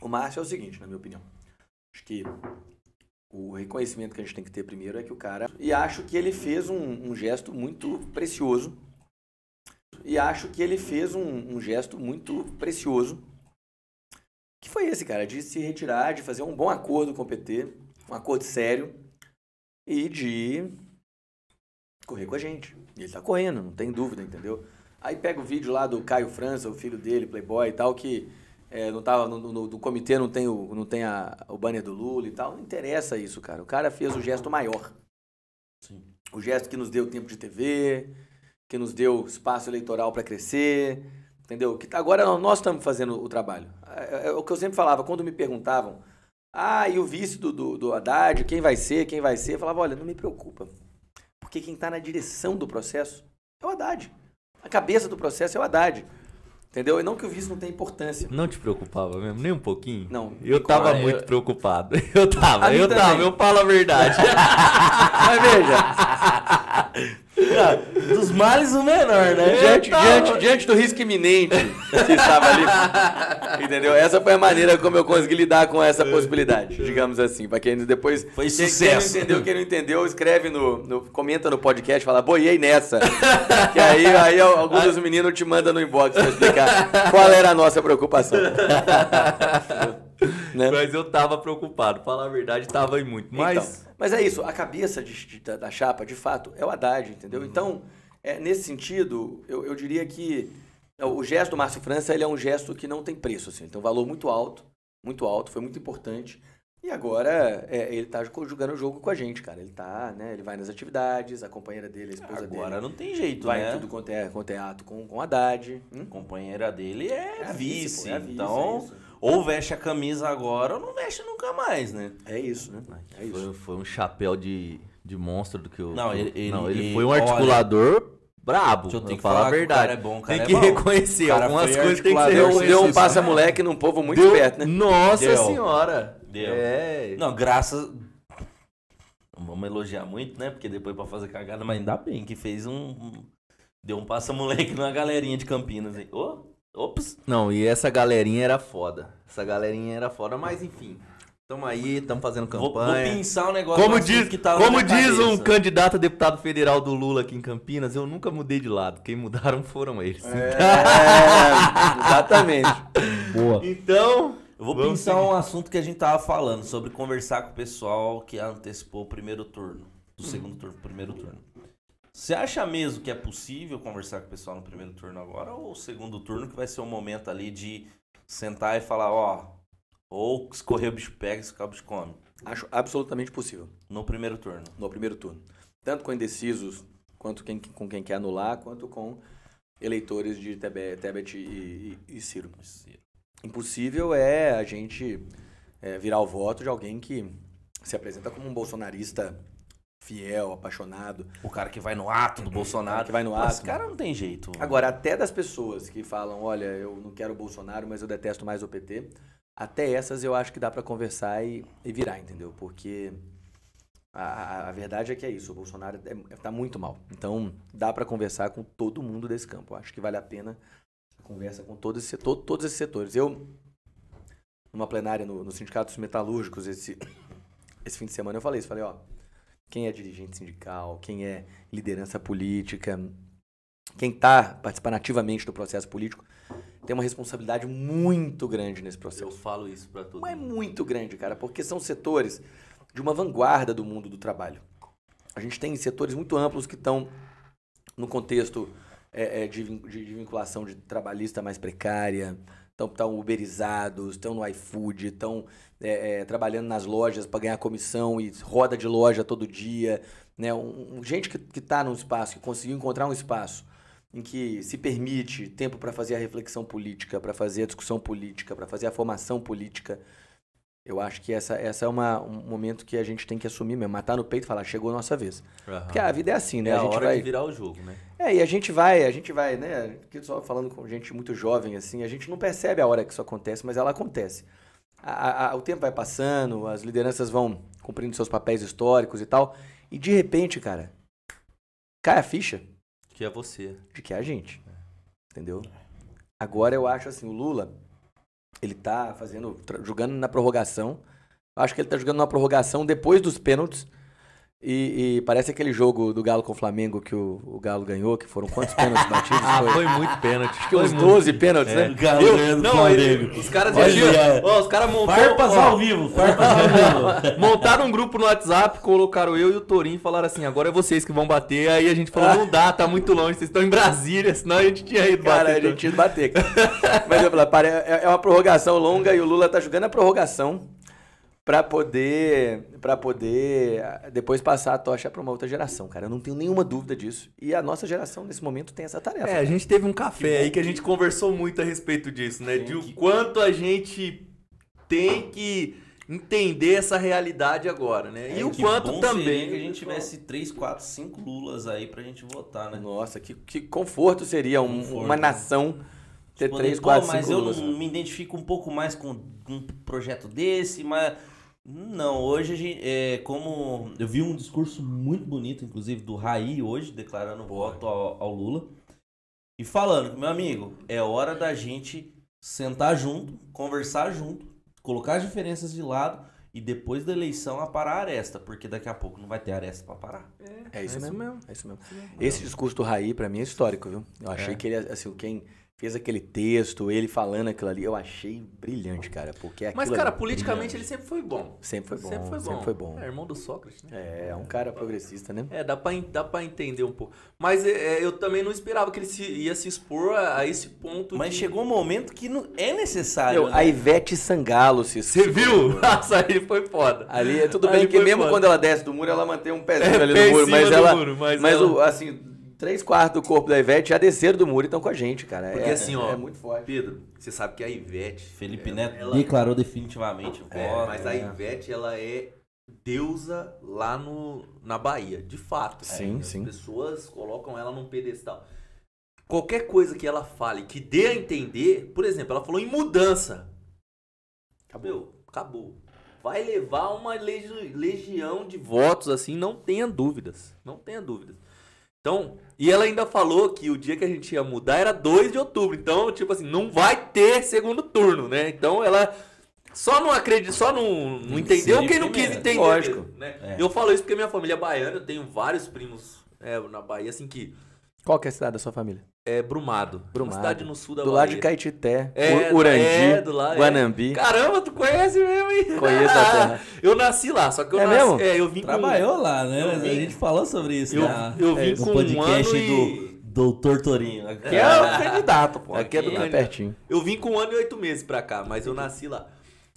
O Márcio é o seguinte, na minha opinião. Acho que o reconhecimento que a gente tem que ter primeiro é que o cara. E acho que ele fez um, um gesto muito precioso. E acho que ele fez um, um gesto muito precioso. Que foi esse, cara, de se retirar, de fazer um bom acordo com o PT, um acordo sério, e de correr com a gente. E ele tá correndo, não tem dúvida, entendeu? Aí pega o vídeo lá do Caio França, o filho dele, Playboy e tal, que é, não tava no, no, no, comitê, não tem, o, não tem a, o banner do Lula e tal. Não interessa isso, cara. O cara fez o gesto maior. Sim. O gesto que nos deu tempo de TV, que nos deu espaço eleitoral para crescer, entendeu? Que tá, agora nós estamos fazendo o trabalho. É, é, é, o que eu sempre falava, quando me perguntavam, ah, e o vice do, do, do Haddad, quem vai ser, quem vai ser? Eu falava, olha, não me preocupa. Porque quem está na direção do processo é o Haddad. A cabeça do processo é o Haddad. Entendeu? E não que o vice não tenha importância. Não te preocupava mesmo? Nem um pouquinho? Não. Eu tava eu... muito preocupado. Eu tava, eu também. tava, eu falo a verdade. Mas veja, dos males o menor, né? Diante, diante, diante do risco iminente que estava ali. Entendeu? Essa foi a maneira como eu consegui lidar com essa possibilidade, digamos assim. Pra quem depois. Foi quem, sucesso. Quem não entendeu, quem não entendeu, escreve no. no comenta no podcast, fala, boiei nessa. que aí, aí alguns dos meninos te mandam no inbox pra explicar qual era a nossa preocupação. né? Mas eu tava preocupado, falar a verdade, tava em muito. Mas. Então, mas é isso, a cabeça de, de, da chapa, de fato, é o Haddad, entendeu? Uhum. Então, é, nesse sentido, eu, eu diria que o gesto do Márcio França ele é um gesto que não tem preço, assim, tem um valor muito alto, muito alto, foi muito importante. E agora é, ele tá jogando o jogo com a gente, cara. Ele tá, né? Ele vai nas atividades, a companheira dele, a esposa agora dele. Agora não tem jeito, vai né? Vai tudo quanto é, quanto é ato com, com Haddad. Hum? A companheira dele é, é vice, vice, pô, é vice, então... É ou veste a camisa agora ou não veste nunca mais, né? É isso, né? É isso. Foi, foi um chapéu de, de monstro do que o. Não, ele, ele, não, ele, ele foi um articulador. Olha, brabo. Eu tenho que falar, a verdade. é bom, cara tem que é reconhecer. Algumas coisas tem que ser Deu, deu um passa-moleque num povo muito deu, esperto, né? Nossa deu. senhora. Deu. É. Não, graças. Não vamos elogiar muito, né? Porque depois pra fazer cagada, mas ainda bem que fez um. Deu um passa-moleque numa galerinha de Campinas aí. Ô! Oh. Ops. Não, e essa galerinha era foda. Essa galerinha era foda, mas enfim. Tamo aí, tamo fazendo campanha. Vou, vou pensar um negócio como diz, que tá Como diz um candidato a deputado federal do Lula aqui em Campinas, eu nunca mudei de lado. Quem mudaram foram eles. É, exatamente. Boa. Então, eu vou pensar seguir. um assunto que a gente tava falando sobre conversar com o pessoal que antecipou o primeiro turno, do segundo turno, primeiro turno. Você acha mesmo que é possível conversar com o pessoal no primeiro turno agora ou o segundo turno que vai ser o momento ali de sentar e falar, ó, ou escorrer o bicho pega, escorrer o bicho come? Acho absolutamente possível. No primeiro turno? No primeiro turno. Tanto com indecisos, quanto quem, com quem quer anular, quanto com eleitores de Tebet, e, e, e Ciro. Ciro. Impossível é a gente é, virar o voto de alguém que se apresenta como um bolsonarista fiel, apaixonado. O cara que vai no ato do Bolsonaro. que vai no ato. Esse cara não tem jeito. Agora, até das pessoas que falam, olha, eu não quero o Bolsonaro, mas eu detesto mais o PT, até essas eu acho que dá para conversar e, e, virar, entendeu? Porque a, a, verdade é que é isso, o Bolsonaro é, tá muito mal. Então, dá para conversar com todo mundo desse campo. Eu acho que vale a pena a conversa com todos, esse, todo, todos esses setores. Eu, numa plenária no, no Sindicato dos Metalúrgicos, esse, esse fim de semana, eu falei isso, falei, ó quem é dirigente sindical, quem é liderança política, quem está participando ativamente do processo político, tem uma responsabilidade muito grande nesse processo. Eu falo isso para todo Mas é muito grande, cara, porque são setores de uma vanguarda do mundo do trabalho. A gente tem setores muito amplos que estão no contexto é, é, de, de, vinculação de trabalhista mais precária, estão uberizados, estão no iFood, estão é, é, trabalhando nas lojas para ganhar comissão e roda de loja todo dia. Né? Um, um gente que está num espaço, que conseguiu encontrar um espaço em que se permite tempo para fazer a reflexão política, para fazer a discussão política, para fazer a formação política. Eu acho que essa, essa é uma, um momento que a gente tem que assumir mesmo, matar no peito e falar, chegou a nossa vez. Uhum. Porque a vida é assim, né? É a, gente hora vai de virar o jogo, né? É, e a gente vai, a gente vai, né? Aqui só falando com gente muito jovem, assim, a gente não percebe a hora que isso acontece, mas ela acontece a, a, o tempo vai passando, as lideranças vão cumprindo seus papéis históricos e tal, e de repente, cara, cai a ficha. Que é você. De que é a gente. entendeu? Agora eu acho assim, o Lula, ele tá fazendo, jogando na prorrogação. Acho que ele tá jogando na prorrogação depois dos pênaltis. E, e parece aquele jogo do Galo com o Flamengo que o, o Galo ganhou, que foram quantos pênaltis batidos? Ah, Foi, foi muito pênalti. acho que uns 12 pênaltis, É, né? o Galo Eu- não, Flamengo. ele- os caras diziam, é. ó, os caras montaram, Farpas ó, ao vivo, farpas ao vivo. montaram um grupo no WhatsApp, colocaram eu e o Torinho e falaram assim, agora é vocês que vão bater. Aí a gente falou, não dá, tá muito longe, vocês estão em Brasília, senão a gente tinha ido Cara, a bater. gente ia bater. Mas eu falei, pare- é é uma prorrogação longa e o Lula tá jogando a prorrogação pra poder, pra poder ah, depois passar a tocha pra uma outra geração, cara. Eu não tenho nenhuma dúvida disso. E a nossa geração, nesse momento, tem essa tarefa. É, a gente teve um café aí que a gente conversou muito a respeito disso, né? De o quanto a gente tem que entender essa realidade agora, né? E o É, Que quanto bom também. seria que a gente tivesse 3, 4, 5 Lulas aí pra gente votar, né? Nossa, que, que conforto seria um- Conforto, uma né? nação ter três, quatro, mas cinco eu Lulas. não me identifico um pouco mais com um projeto desse, mas não, hoje a gente, é, como eu vi um discurso muito bonito, inclusive do Raí hoje, declarando voto ao, ao Lula e falando meu amigo, é hora da gente sentar junto, conversar junto, colocar as diferenças de lado e depois da eleição aparar a aresta, porque daqui a pouco não vai ter aresta pra parar. É isso, É isso mesmo. mesmo. É isso mesmo. Esse discurso do Raí, pra mim, é histórico, viu? Eu achei É. que ele, assim, quem fez aquele texto, ele falando aquilo ali, eu achei brilhante, cara. Porque Mas, cara, ali- politicamente ele sempre foi bom. Sempre foi bom. Sempre foi bom. Sempre foi bom. É irmão do Sócrates, né? É, é um cara progressista, né? É, dá pra, en- dá pra entender um pouco. Mas é, eu também não esperava que ele se- ia se expor a, a esse ponto. Mas de- chegou um momento que não é necessário. Meu, né? a Ivete Sangalo se Você viu? Nossa, aí foi foda. Ali, é tudo Ali bem que mesmo foda. quando ela desce do muro, ela mantém um pezinho É, ali no muro, mas ela. muro, mas mas ela- o, assim, três quartos do corpo da Ivete já desceram do muro e estão com a gente, cara. Porque é, assim, ó, É muito forte. Pedro, você sabe que a Ivete. Felipe ela- Neto ela- declarou definitivamente o É, voto. mas a né? Ivete, ela é deusa lá no, na Bahia, de fato. Sim, As sim. pessoas colocam ela num pedestal. Qualquer coisa que ela fale que dê a entender, por exemplo, ela falou em mudança. Meu, acabou. Vai levar uma legi- legião de votos, assim, não tenha dúvidas. Não tenha dúvidas. Então, e ela ainda falou que o dia que a gente ia mudar era 2 de outubro. Então, tipo assim, não vai ter segundo turno, né? Então ela só não acredita, só não, não entendeu ser quem não quis entender. Lógico. mesmo, Né? É. Eu falo isso porque minha família é baiana, eu tenho vários primos é, na Bahia, assim, que Qual que é a cidade da sua família? É Brumado. Brumado. Uma cidade no sul da do Bahia. lado de Caetité, É, Urandi, é, do lado, é. Guanambi. Caramba, tu conhece mesmo, hein? Conheço a terra. Eu nasci lá, só que eu É nasci. mesmo? É, eu vim Trabalhou lá, né? Mas a gente falou sobre isso Eu, na- eu vim no com um podcast ano e... do Doutor Torinho. Que é o candidato, pô. Aqui é do Tá candidato. pertinho. Eu vim com um ano e oito meses pra cá, mas eu nasci lá.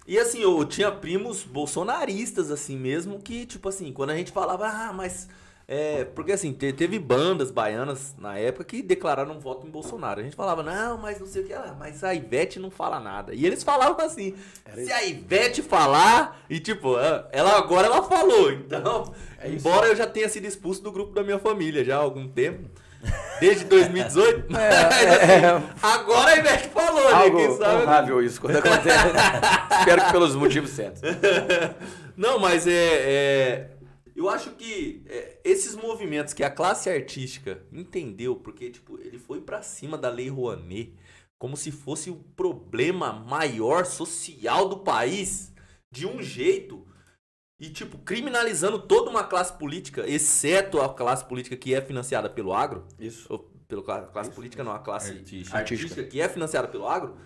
E assim, eu tinha primos bolsonaristas, assim mesmo, que, tipo assim, quando a gente falava, ah, mas. É, porque assim, te- teve bandas baianas na época que declararam voto em Bolsonaro. A gente falava, não, mas não sei o que lá, mas a Ivete não fala nada. E eles falavam assim, se a Ivete falar, e tipo, ah, ela agora ela falou. Então, embora eu já tenha sido expulso do grupo da minha família já há algum tempo. Desde 2018. mas, assim, agora a Ivete falou, né? Algo Quem sabe honrável isso quando acontece. Espero que pelos motivos certos. Não, mas é, é, Eu acho que é, esses movimentos que a classe artística entendeu, porque, tipo, ele foi pra cima da Lei Rouanet como se fosse o problema maior social do país, de um jeito. E, tipo, criminalizando toda uma classe política, exceto a classe política que é financiada pelo agro. Isso. Ou pelo cla- classe política, não, a classe Artística. artística, que é financiada pelo agro.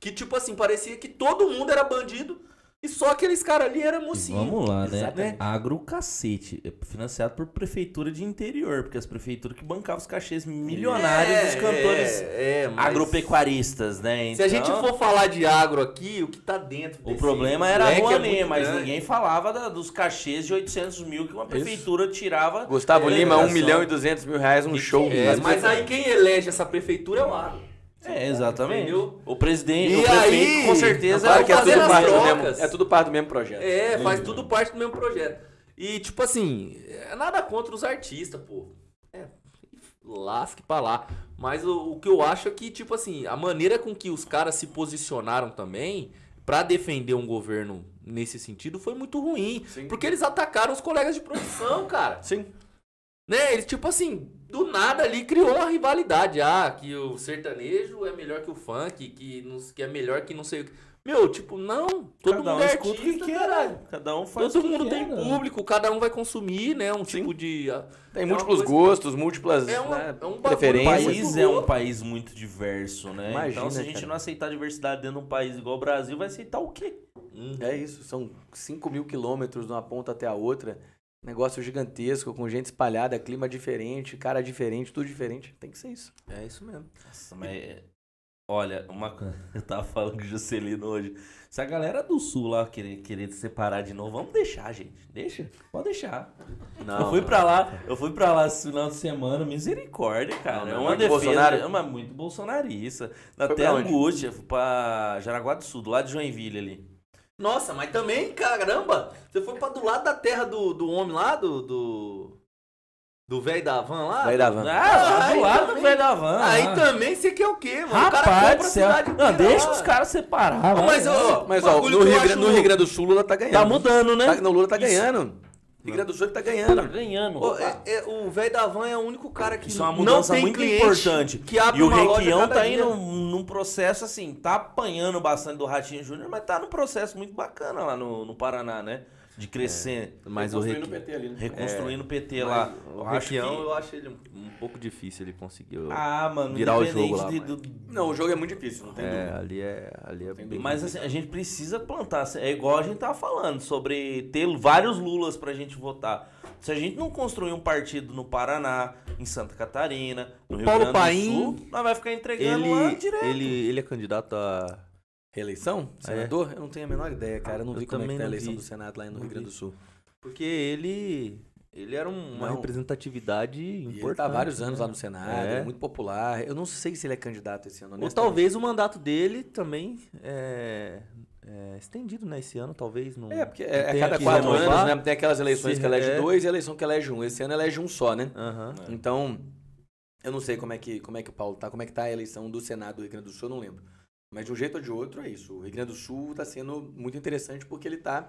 Que, tipo assim, parecia que todo mundo era bandido e só aqueles caras ali eram mocinho. Vamos lá, né? Exatamente. Agro cacete. É financiado por prefeitura de interior, porque as prefeituras que bancavam os cachês milionários É, dos cantores é, é, mas agropecuaristas, né? Se a Então, gente for falar de agro aqui, o que tá dentro O problema era a é Rouanet, muito mas grande. ninguém falava da- dos cachês de 800 mil que uma prefeitura tirava. Gustavo É, Lima, 1 delegação. milhão e 200 mil reais, um Que show. É, mas aí quem elege essa prefeitura é o agro. É, exatamente. Entendeu? O presidente, E o prefeito, aí, com certeza, Claro que é tudo, parte do mesmo, é tudo parte do mesmo projeto. É, faz tudo parte do mesmo projeto. E, tipo assim, é nada contra os artistas, pô. É, lasque pra lá. Mas o, o que eu acho é que, tipo assim, a maneira com que os caras se posicionaram também pra defender um governo nesse sentido foi muito ruim. Sim. Porque eles atacaram os colegas de profissão, cara. Sim. Né? Eles, tipo assim, do nada ali criou uma rivalidade. Ah, que o sertanejo é melhor que o funk, que, não, que é melhor que não sei o que. Meu, tipo, não. Todo Cada mundo um é que artista, quer, caralho. né? Cada um faz Todo o que mundo tem né? público, cada um vai consumir, né? Um tipo de. ah, Tem é múltiplos gostos, múltiplas É uma- né, é um bagulho O preferências. país é um país muito diverso, né? Imagina, então, se a gente cara. não aceitar a diversidade dentro de um país igual o Brasil, vai aceitar o quê? É isso, são 5 mil quilômetros de uma ponta até a outra. Negócio gigantesco, com gente espalhada, clima diferente, cara diferente, tudo diferente. Tem que ser isso. É isso mesmo. Nossa, mas. é- Olha, uma coisa. Eu tava falando com o Juscelino hoje. Se a galera do sul lá querer, querer se separar de novo, vamos deixar, gente. Deixa. Pode deixar. Não, eu fui pra lá, eu fui pra lá esse final de semana, misericórdia, cara. Não, é não, uma muito defesa, Bolsonaro? é uma muito bolsonarista. Dá até angústia. Fui pra Jaraguá do Sul, do lado de Joinville ali. Nossa, mas também, caramba, você foi pra do lado da terra do, do homem lá, do. Do do velho da van lá? Vai dar van. Ah, lá aí do lado do também- velho da van. Aí lá. também você quer o quê, mano? o Rapaz cara do compra a céu. cidade Não, deixa lá. os caras separar. Mas, ó, Mas o ó, no Rio, acho- no Rio Grande do Sul, Lula tá ganhando. Tá mudando, né? Tá- no, Lula tá Isso. ganhando. Rio Grande do Sul ele tá Tá ganhando. ganhando. Ô, é- é- o velho da van é o único cara que Isso é uma não mudança tem muito cliente, importante. Que abre E o Requião tá dia. indo num processo assim, tá apanhando bastante do Ratinho Júnior, mas tá num processo muito bacana lá no, no Paraná, né? De crescer, Mas o Construindo Requião, PT ali, né? reconstruindo o PT mas lá. o Eu acho que... Eu acho ele um, pouco difícil ele conseguiu. Ah, mano, virar o independente jogo lá, de- mas- do- Não, o jogo é muito difícil, não tem é, dúvida. ali é, ali é bem Mas assim, a gente precisa plantar. É igual a gente tava falando, sobre ter vários Lulas pra gente votar. Se a gente não construir um partido no Paraná, em Santa Catarina, no Rio Paulo Grande do Paim, Sul, nós vai ficar entregando lá ele, direto. ele, ele é candidato a. Reeleição? Senador? Eu não tenho a menor ideia, cara. Eu não Eu vi como é que tá a eleição vi. do Senado lá no Não Rio Grande do Sul. Porque ele. Ele era um- uma Não. representatividade importante. ele tá há vários né? anos lá no Senado, É. é muito popular. Eu não sei se ele é candidato esse ano, Ou talvez o mandato dele também é, é estendido, né? Esse ano, talvez. Não, É, porque é, a tem cada quatro anos, né? Tem aquelas eleições que elege é. dois e a eleição que elege um. Esse ano elege um só, né? Aham. Então, eu não sei como é que, como é que o Paulo tá, como é que tá a eleição do Senado do Rio Grande do Sul, eu não lembro. Mas de um jeito ou de outro é isso. O Rio Grande do Sul tá sendo muito interessante porque ele tá.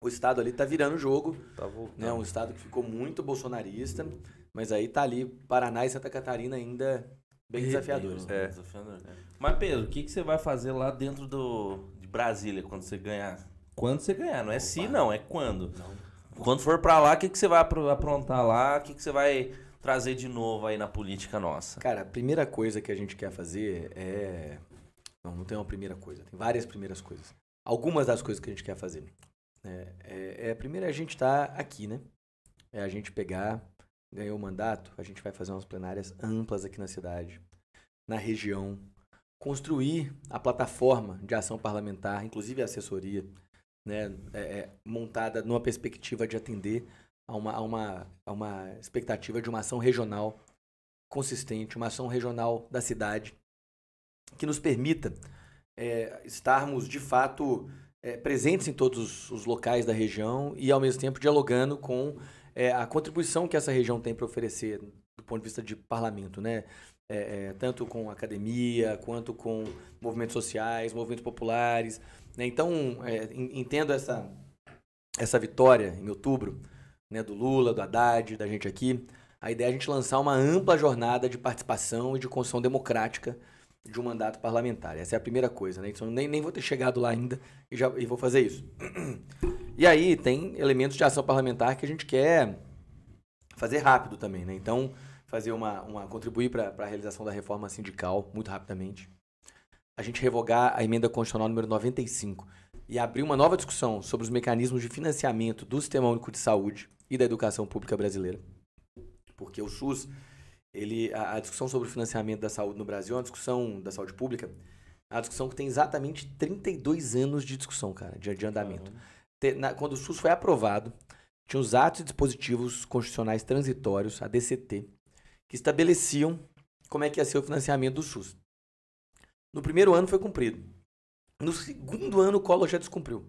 O estado ali tá virando o jogo, Tá voltando. né? Um estado que ficou muito bolsonarista, mas aí tá ali Paraná e Santa Catarina ainda bem desafiadores. É. Desafiador. Mas Pedro, o que, que você vai fazer lá dentro do, de Brasília quando você ganhar? Quando você ganhar, não é se não, é quando. Não. Quando for pra lá, o que, que você vai apro- aprontar lá? O que, que você vai trazer de novo aí na política nossa? Cara, a primeira coisa que a gente quer fazer é. Não, não tem uma primeira coisa, tem várias primeiras coisas. Algumas das coisas que a gente quer fazer. É, é, é, primeiro é a gente estar aqui, né? É a gente pegar, ganhou o mandato, a gente vai fazer umas plenárias amplas aqui na cidade, na região, construir a plataforma de ação parlamentar, inclusive a assessoria, né? É, é, montada numa perspectiva de atender a uma, a, uma, a uma expectativa de uma ação regional consistente, uma ação regional da cidade, que nos permita é, estarmos de fato é, presentes em todos os, locais da região e ao mesmo tempo dialogando com é, a contribuição que essa região tem para oferecer do ponto de vista de parlamento, né? É, é, tanto com academia quanto com movimentos sociais, movimentos populares. né? Então, é, en- entendo essa, essa vitória em outubro né, do Lula, do Haddad, da gente aqui. A ideia é a gente lançar uma ampla jornada de participação e de construção democrática de um mandato parlamentar. Essa é a primeira coisa, né? Então, nem, nem vou ter chegado lá ainda e, já, e vou fazer isso. E aí tem elementos de ação parlamentar que a gente quer fazer rápido também, né? Então, fazer uma, uma contribuir para a realização da reforma sindical muito rapidamente. A gente revogar a emenda constitucional número 95 e abrir uma nova discussão sobre os mecanismos de financiamento do Sistema Único de Saúde e da educação pública brasileira. Porque o SUS, ele, a, a discussão sobre o financiamento da saúde no Brasil é uma discussão da saúde pública, é uma discussão que tem exatamente 32 anos de discussão, cara, de, de andamento. Te- na- quando o SUS foi aprovado, tinha os atos e dispositivos constitucionais transitórios, a DCT, que estabeleciam como é que ia ser o financiamento do SUS. No primeiro ano foi cumprido. No segundo ano o Collor já descumpriu.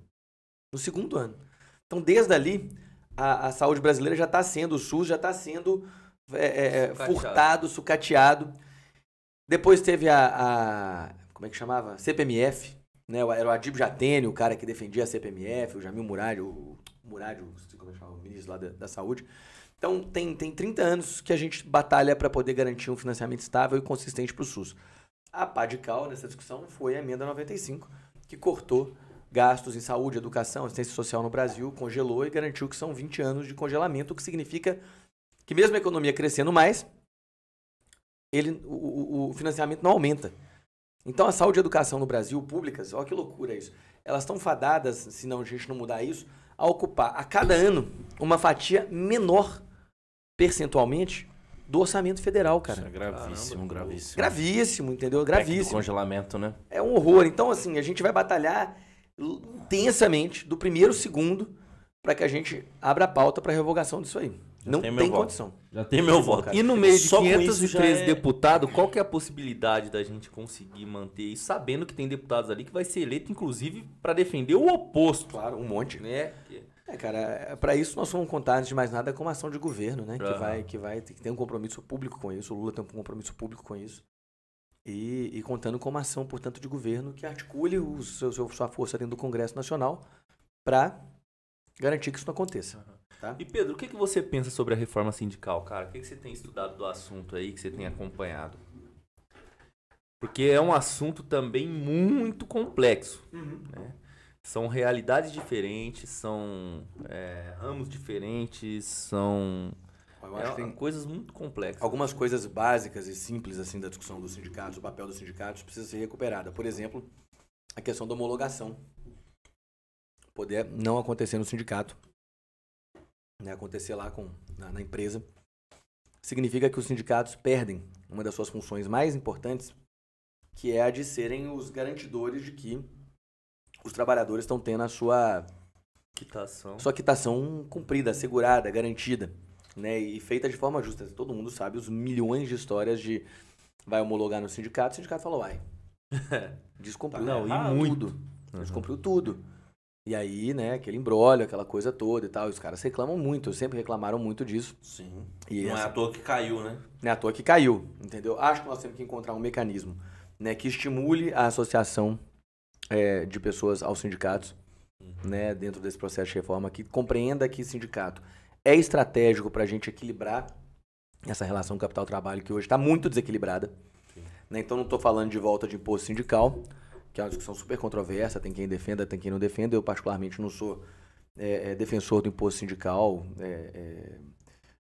No segundo ano. Então, desde ali, a, a saúde brasileira já está sendo, o SUS já está sendo é, é, é, Sucateado. furtado, sucateado. Depois teve a, a- Como é que chamava? CPMF. Né? Era o Adib Jatene, o cara que defendia a CPMF, o Jamil Murad, o Murad, o, como é que chama, o ministro lá da, da saúde. Então, tem, tem 30 anos que a gente batalha para poder garantir um financiamento estável e consistente para o SUS. A pá de cal nessa discussão foi a emenda 95, que cortou gastos em saúde, educação, assistência social no Brasil, congelou e garantiu que são 20 anos de congelamento, o que significa que mesmo a economia crescendo mais, ele, o, o financiamento não aumenta. Então a saúde e a educação no Brasil, públicas, olha que loucura isso. Elas estão fadadas, se não, a gente não mudar isso, a ocupar a cada ano uma fatia menor percentualmente do orçamento federal, cara. Isso é gravíssimo, Caramba, gravíssimo. Gravíssimo, entendeu? Gravíssimo. congelamento, né? É um horror. Então, assim, a gente vai batalhar intensamente do primeiro segundo para que a gente abra a pauta para revogação disso aí. Já não tem tem, condição. Já tem meu voto. E no meio de Só com isso já 513 é- deputados, qual que é a possibilidade da gente conseguir manter isso, sabendo que tem deputados ali que vai ser eleito, inclusive, para defender o oposto, Claro, um monte. né? É, cara, para isso nós vamos contar, antes de mais nada, com uma ação de governo, né? Que Aham. vai, que vai ter que ter um compromisso público com isso. O Lula tem um compromisso público com isso. E, e contando com uma ação, portanto, de governo que articule o seu, sua força dentro do Congresso Nacional para garantir que isso não aconteça. Tá? E Pedro, o que, que você pensa sobre a reforma sindical, cara? O que, que você tem estudado do assunto aí, que você tem acompanhado? Porque é um assunto também muito complexo. né? São realidades diferentes, são é, ramos diferentes, são Eu acho é, que tem coisas muito complexas. algumas coisas básicas e simples assim da discussão dos sindicatos, o papel dos sindicatos precisa ser recuperada. Por exemplo, a questão da homologação. Poder não acontecer no sindicato, né, acontecer lá com, na, na empresa, significa que os sindicatos perdem uma das suas funções mais importantes, que é a de serem os garantidores de que os trabalhadores estão tendo a sua Quitação. sua quitação cumprida, assegurada, garantida, né? E feita de forma justa. Todo mundo sabe os milhões de histórias de vai homologar no sindicato, o sindicato falou, ai. Descumpriu Não, e muito. Uhum. Descumpriu tudo. E aí, né, aquele embrólio, aquela coisa toda e tal. E os caras reclamam muito, sempre reclamaram muito disso. Sim. E Não é essa- à toa que caiu, né? não é à toa que caiu, entendeu? Acho que nós temos que encontrar um mecanismo né, que estimule a associação é, de pessoas aos sindicatos, né, dentro desse processo de reforma, que compreenda que sindicato é estratégico para a gente equilibrar essa relação capital-trabalho que hoje está muito desequilibrada. Né? Então não estou falando de volta de imposto sindical, que é uma discussão super controversa, tem quem defenda, tem quem não defenda. Eu particularmente não sou é, é, defensor do imposto sindical, é, é,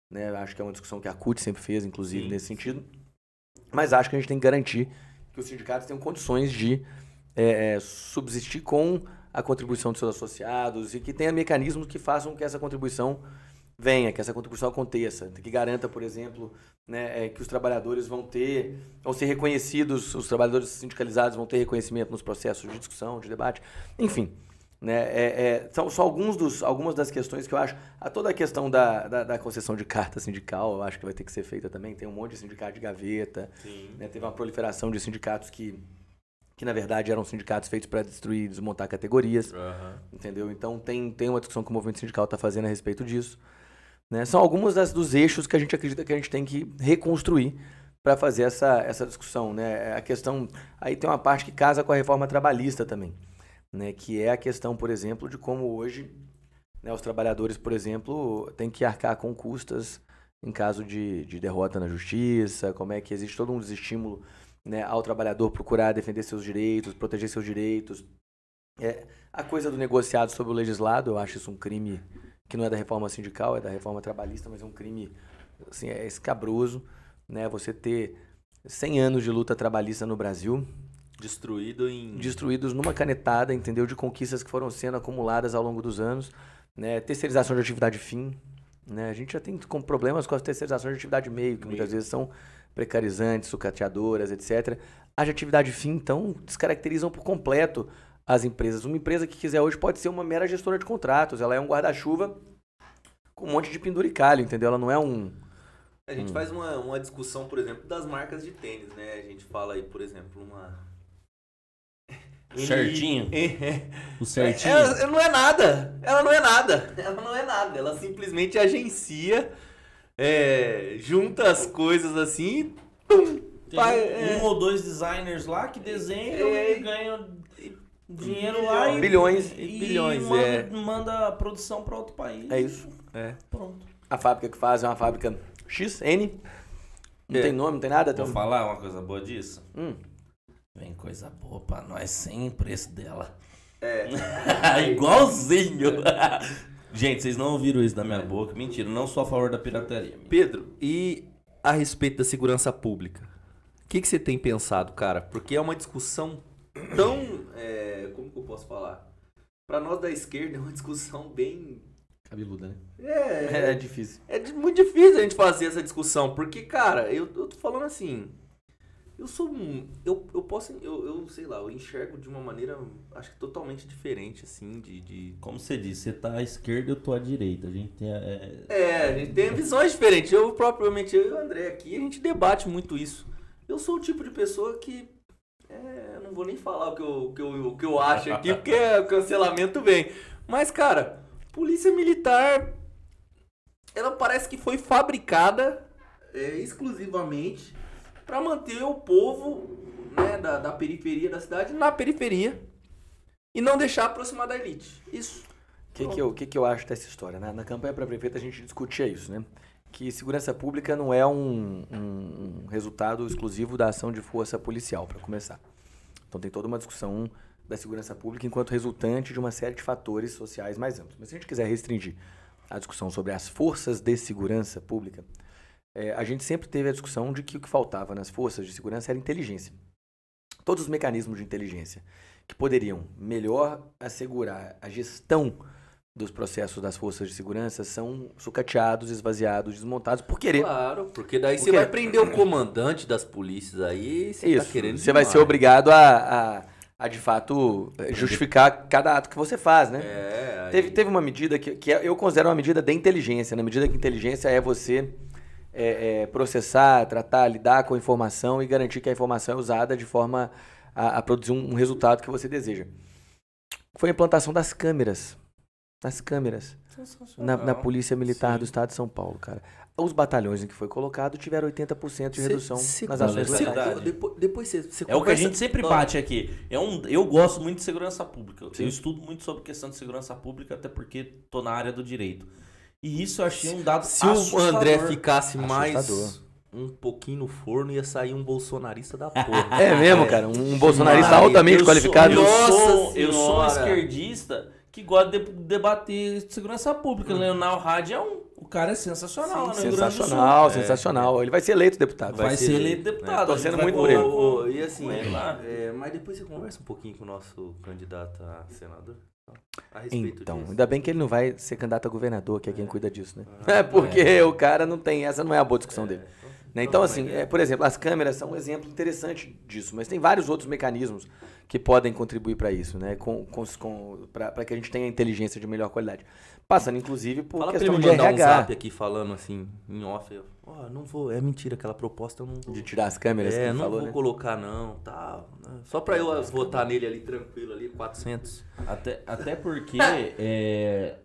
né? Acho que é uma discussão que a CUT sempre fez, inclusive, Sim, nesse sentido. Mas acho que a gente tem que garantir que os sindicatos tenham condições de é, subsistir com a contribuição dos seus associados e que tenha mecanismos que façam que essa contribuição venha, que essa contribuição aconteça, que garanta, por exemplo, né, é, que os trabalhadores vão ter, vão ser reconhecidos, os trabalhadores sindicalizados vão ter reconhecimento nos processos de discussão, de debate, enfim. Né, é, é, são só alguns dos, algumas das questões que eu acho. A toda a questão da, da, da concessão de carta sindical, eu acho que vai ter que ser feita também. Tem um monte de sindicato de gaveta. Né, teve uma proliferação de sindicatos que, que, na verdade, eram sindicatos feitos para destruir e desmontar categorias. Aham. Entendeu? Então tem, tem uma discussão que o movimento sindical está fazendo a respeito disso. Né? São alguns das, dos eixos que a gente acredita que a gente tem que reconstruir para fazer essa, essa discussão. Né? A questão. Aí tem uma parte que casa com a reforma trabalhista também. Né? Que é a questão, por exemplo, de como hoje né, os trabalhadores, por exemplo, têm que arcar com custas em caso de, de derrota na justiça, como é que existe todo um desestímulo né, ao trabalhador procurar defender seus direitos, proteger seus direitos. É, a coisa do negociado sobre o legislado, eu acho isso um crime que não é da reforma sindical, é da reforma trabalhista, mas é um crime assim, é escabroso, né? Você ter 100 anos de luta trabalhista no Brasil, Destruído em. destruídos numa canetada, entendeu? De conquistas que foram sendo acumuladas ao longo dos anos, né? Terceirização de atividade fim, né? A gente já tem com problemas com as terceirizações de atividade meio, que muitas vezes são precarizantes, sucateadoras, etc. As de atividade fim, então, descaracterizam por completo as empresas. Uma empresa que quiser hoje pode ser uma mera gestora de contratos, ela é um guarda-chuva com um monte de penduricalho, entendeu? Ela não é um... A gente faz uma, uma discussão, por exemplo, das marcas de tênis, né? A gente fala aí, por exemplo, uma. Certinho. É, O certinho. Ela não é nada. Ela não é nada. Ela não é nada. Ela simplesmente agencia, é, junta as coisas assim. Pum, Tem vai, um é. ou dois designers lá que desenham É. e ganham dinheiro lá e, Bilhões e e bilhões, manda, é. manda a produção para outro país. É isso. É. Pronto. A fábrica que faz é uma fábrica XN. Não É. tem nome, não tem nada. Tem Vou um... falar uma coisa boa disso? Hum. Vem coisa boa pra nós sem o preço dela. É. Igualzinho. Gente, vocês não ouviram isso da minha boca. Mentira, não sou a favor da pirataria. Pedro, e a respeito da segurança pública? O que, que você tem pensado, cara? Porque é uma discussão tão. é, que eu posso falar? Pra nós da esquerda é uma discussão bem. Cabeluda, né? É, É difícil. É muito difícil a gente fazer essa discussão, porque, cara, eu, eu tô falando assim. Eu sou um. Eu, eu posso. Eu, eu sei lá, eu enxergo de uma maneira, acho que totalmente diferente, assim, de. de... Como você disse, você tá à esquerda, eu tô à direita. A gente tem. É... É, a gente tem visões diferentes. Eu, propriamente, eu e o André aqui, a gente debate muito isso. Eu sou o tipo de pessoa que. É, eu não vou nem falar o que eu, o que eu, o que eu acho aqui, porque o cancelamento vem. Mas, cara, polícia militar. Ela parece que foi fabricada é, exclusivamente para manter o povo né, da, da periferia da cidade na periferia e não deixar aproximar da elite. Isso. O que, que, eu, que, que eu acho dessa história? Na, na campanha para prefeito a gente discutia isso, né? Que segurança pública não é um, um- resultado exclusivo da ação de força policial, para começar. Então tem toda uma discussão da segurança pública enquanto resultante de uma série de fatores sociais mais amplos. Mas se a gente quiser restringir a discussão sobre as forças de segurança pública, é, a gente sempre teve a discussão de que o que faltava nas forças de segurança era inteligência. Todos os mecanismos de inteligência que poderiam melhor assegurar a gestão dos processos das forças de segurança são sucateados, esvaziados, desmontados por querer. Claro, porque daí você Porque- vai prender o comandante das polícias aí, você Isso. tá querendo você vai demais. ser obrigado a, a, a, de fato, eh, justificar cada ato que você faz, né? É, aí- Teve, teve uma medida que, que eu considero uma medida de inteligência, na medida que inteligência é você é, é, processar, tratar, lidar com a informação e garantir que a informação é usada de forma a, a produzir um, um resultado que você deseja. Foi a implantação das câmeras. Das câmeras. Na, na Polícia Militar do Estado de São Paulo, cara. Os batalhões em que foi colocado tiveram 80% de Cê- redução cê- nas ações verdade. depois, É o que a conversa- gente sempre bate aqui. É um, eu gosto muito de segurança pública. Sim. Eu estudo muito sobre questão de segurança pública, até porque tô na área do direito. E isso eu achei um dado Se o assustador. André ficasse mais Assustador. um pouquinho no forno, ia sair um bolsonarista da porra. É mesmo, cara. Um bolsonarista altamente eu qualificado. Sou, eu, Nossa sou, eu sou um esquerdista que gosta de debater segurança pública. Leonel Hadi é um. O cara é sensacional Sul. Sensacional, sensacional. Ele vai ser eleito deputado. Vai, ser eleito deputado. Tô torcendo vai muito por ele. Ô, e assim, ele lá. é, mas depois você conversa um pouquinho com o nosso candidato a senador. A respeito Então, disso. ainda bem que ele não vai ser candidato a governador, que é quem cuida disso, né? É porque o cara não tem, essa não é a boa discussão dele. Né? Então, assim, é, por exemplo, as câmeras são um exemplo interessante disso, mas tem vários outros mecanismos que podem contribuir para isso, né? Com, com, com, para que a gente tenha inteligência de melhor qualidade. Passando, inclusive, por Fala pra ele questão de mandar um RH, zap aqui falando assim, em off. Eu, ó, não vou, é mentira, aquela proposta eu não vou. de tirar as câmeras que É, não falou, vou né? colocar não, tá. né? Só pra eu votar nele ali tranquilo ali, 400. Até, até porque é,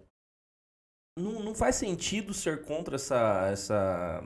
não, não faz sentido ser contra essa. essa...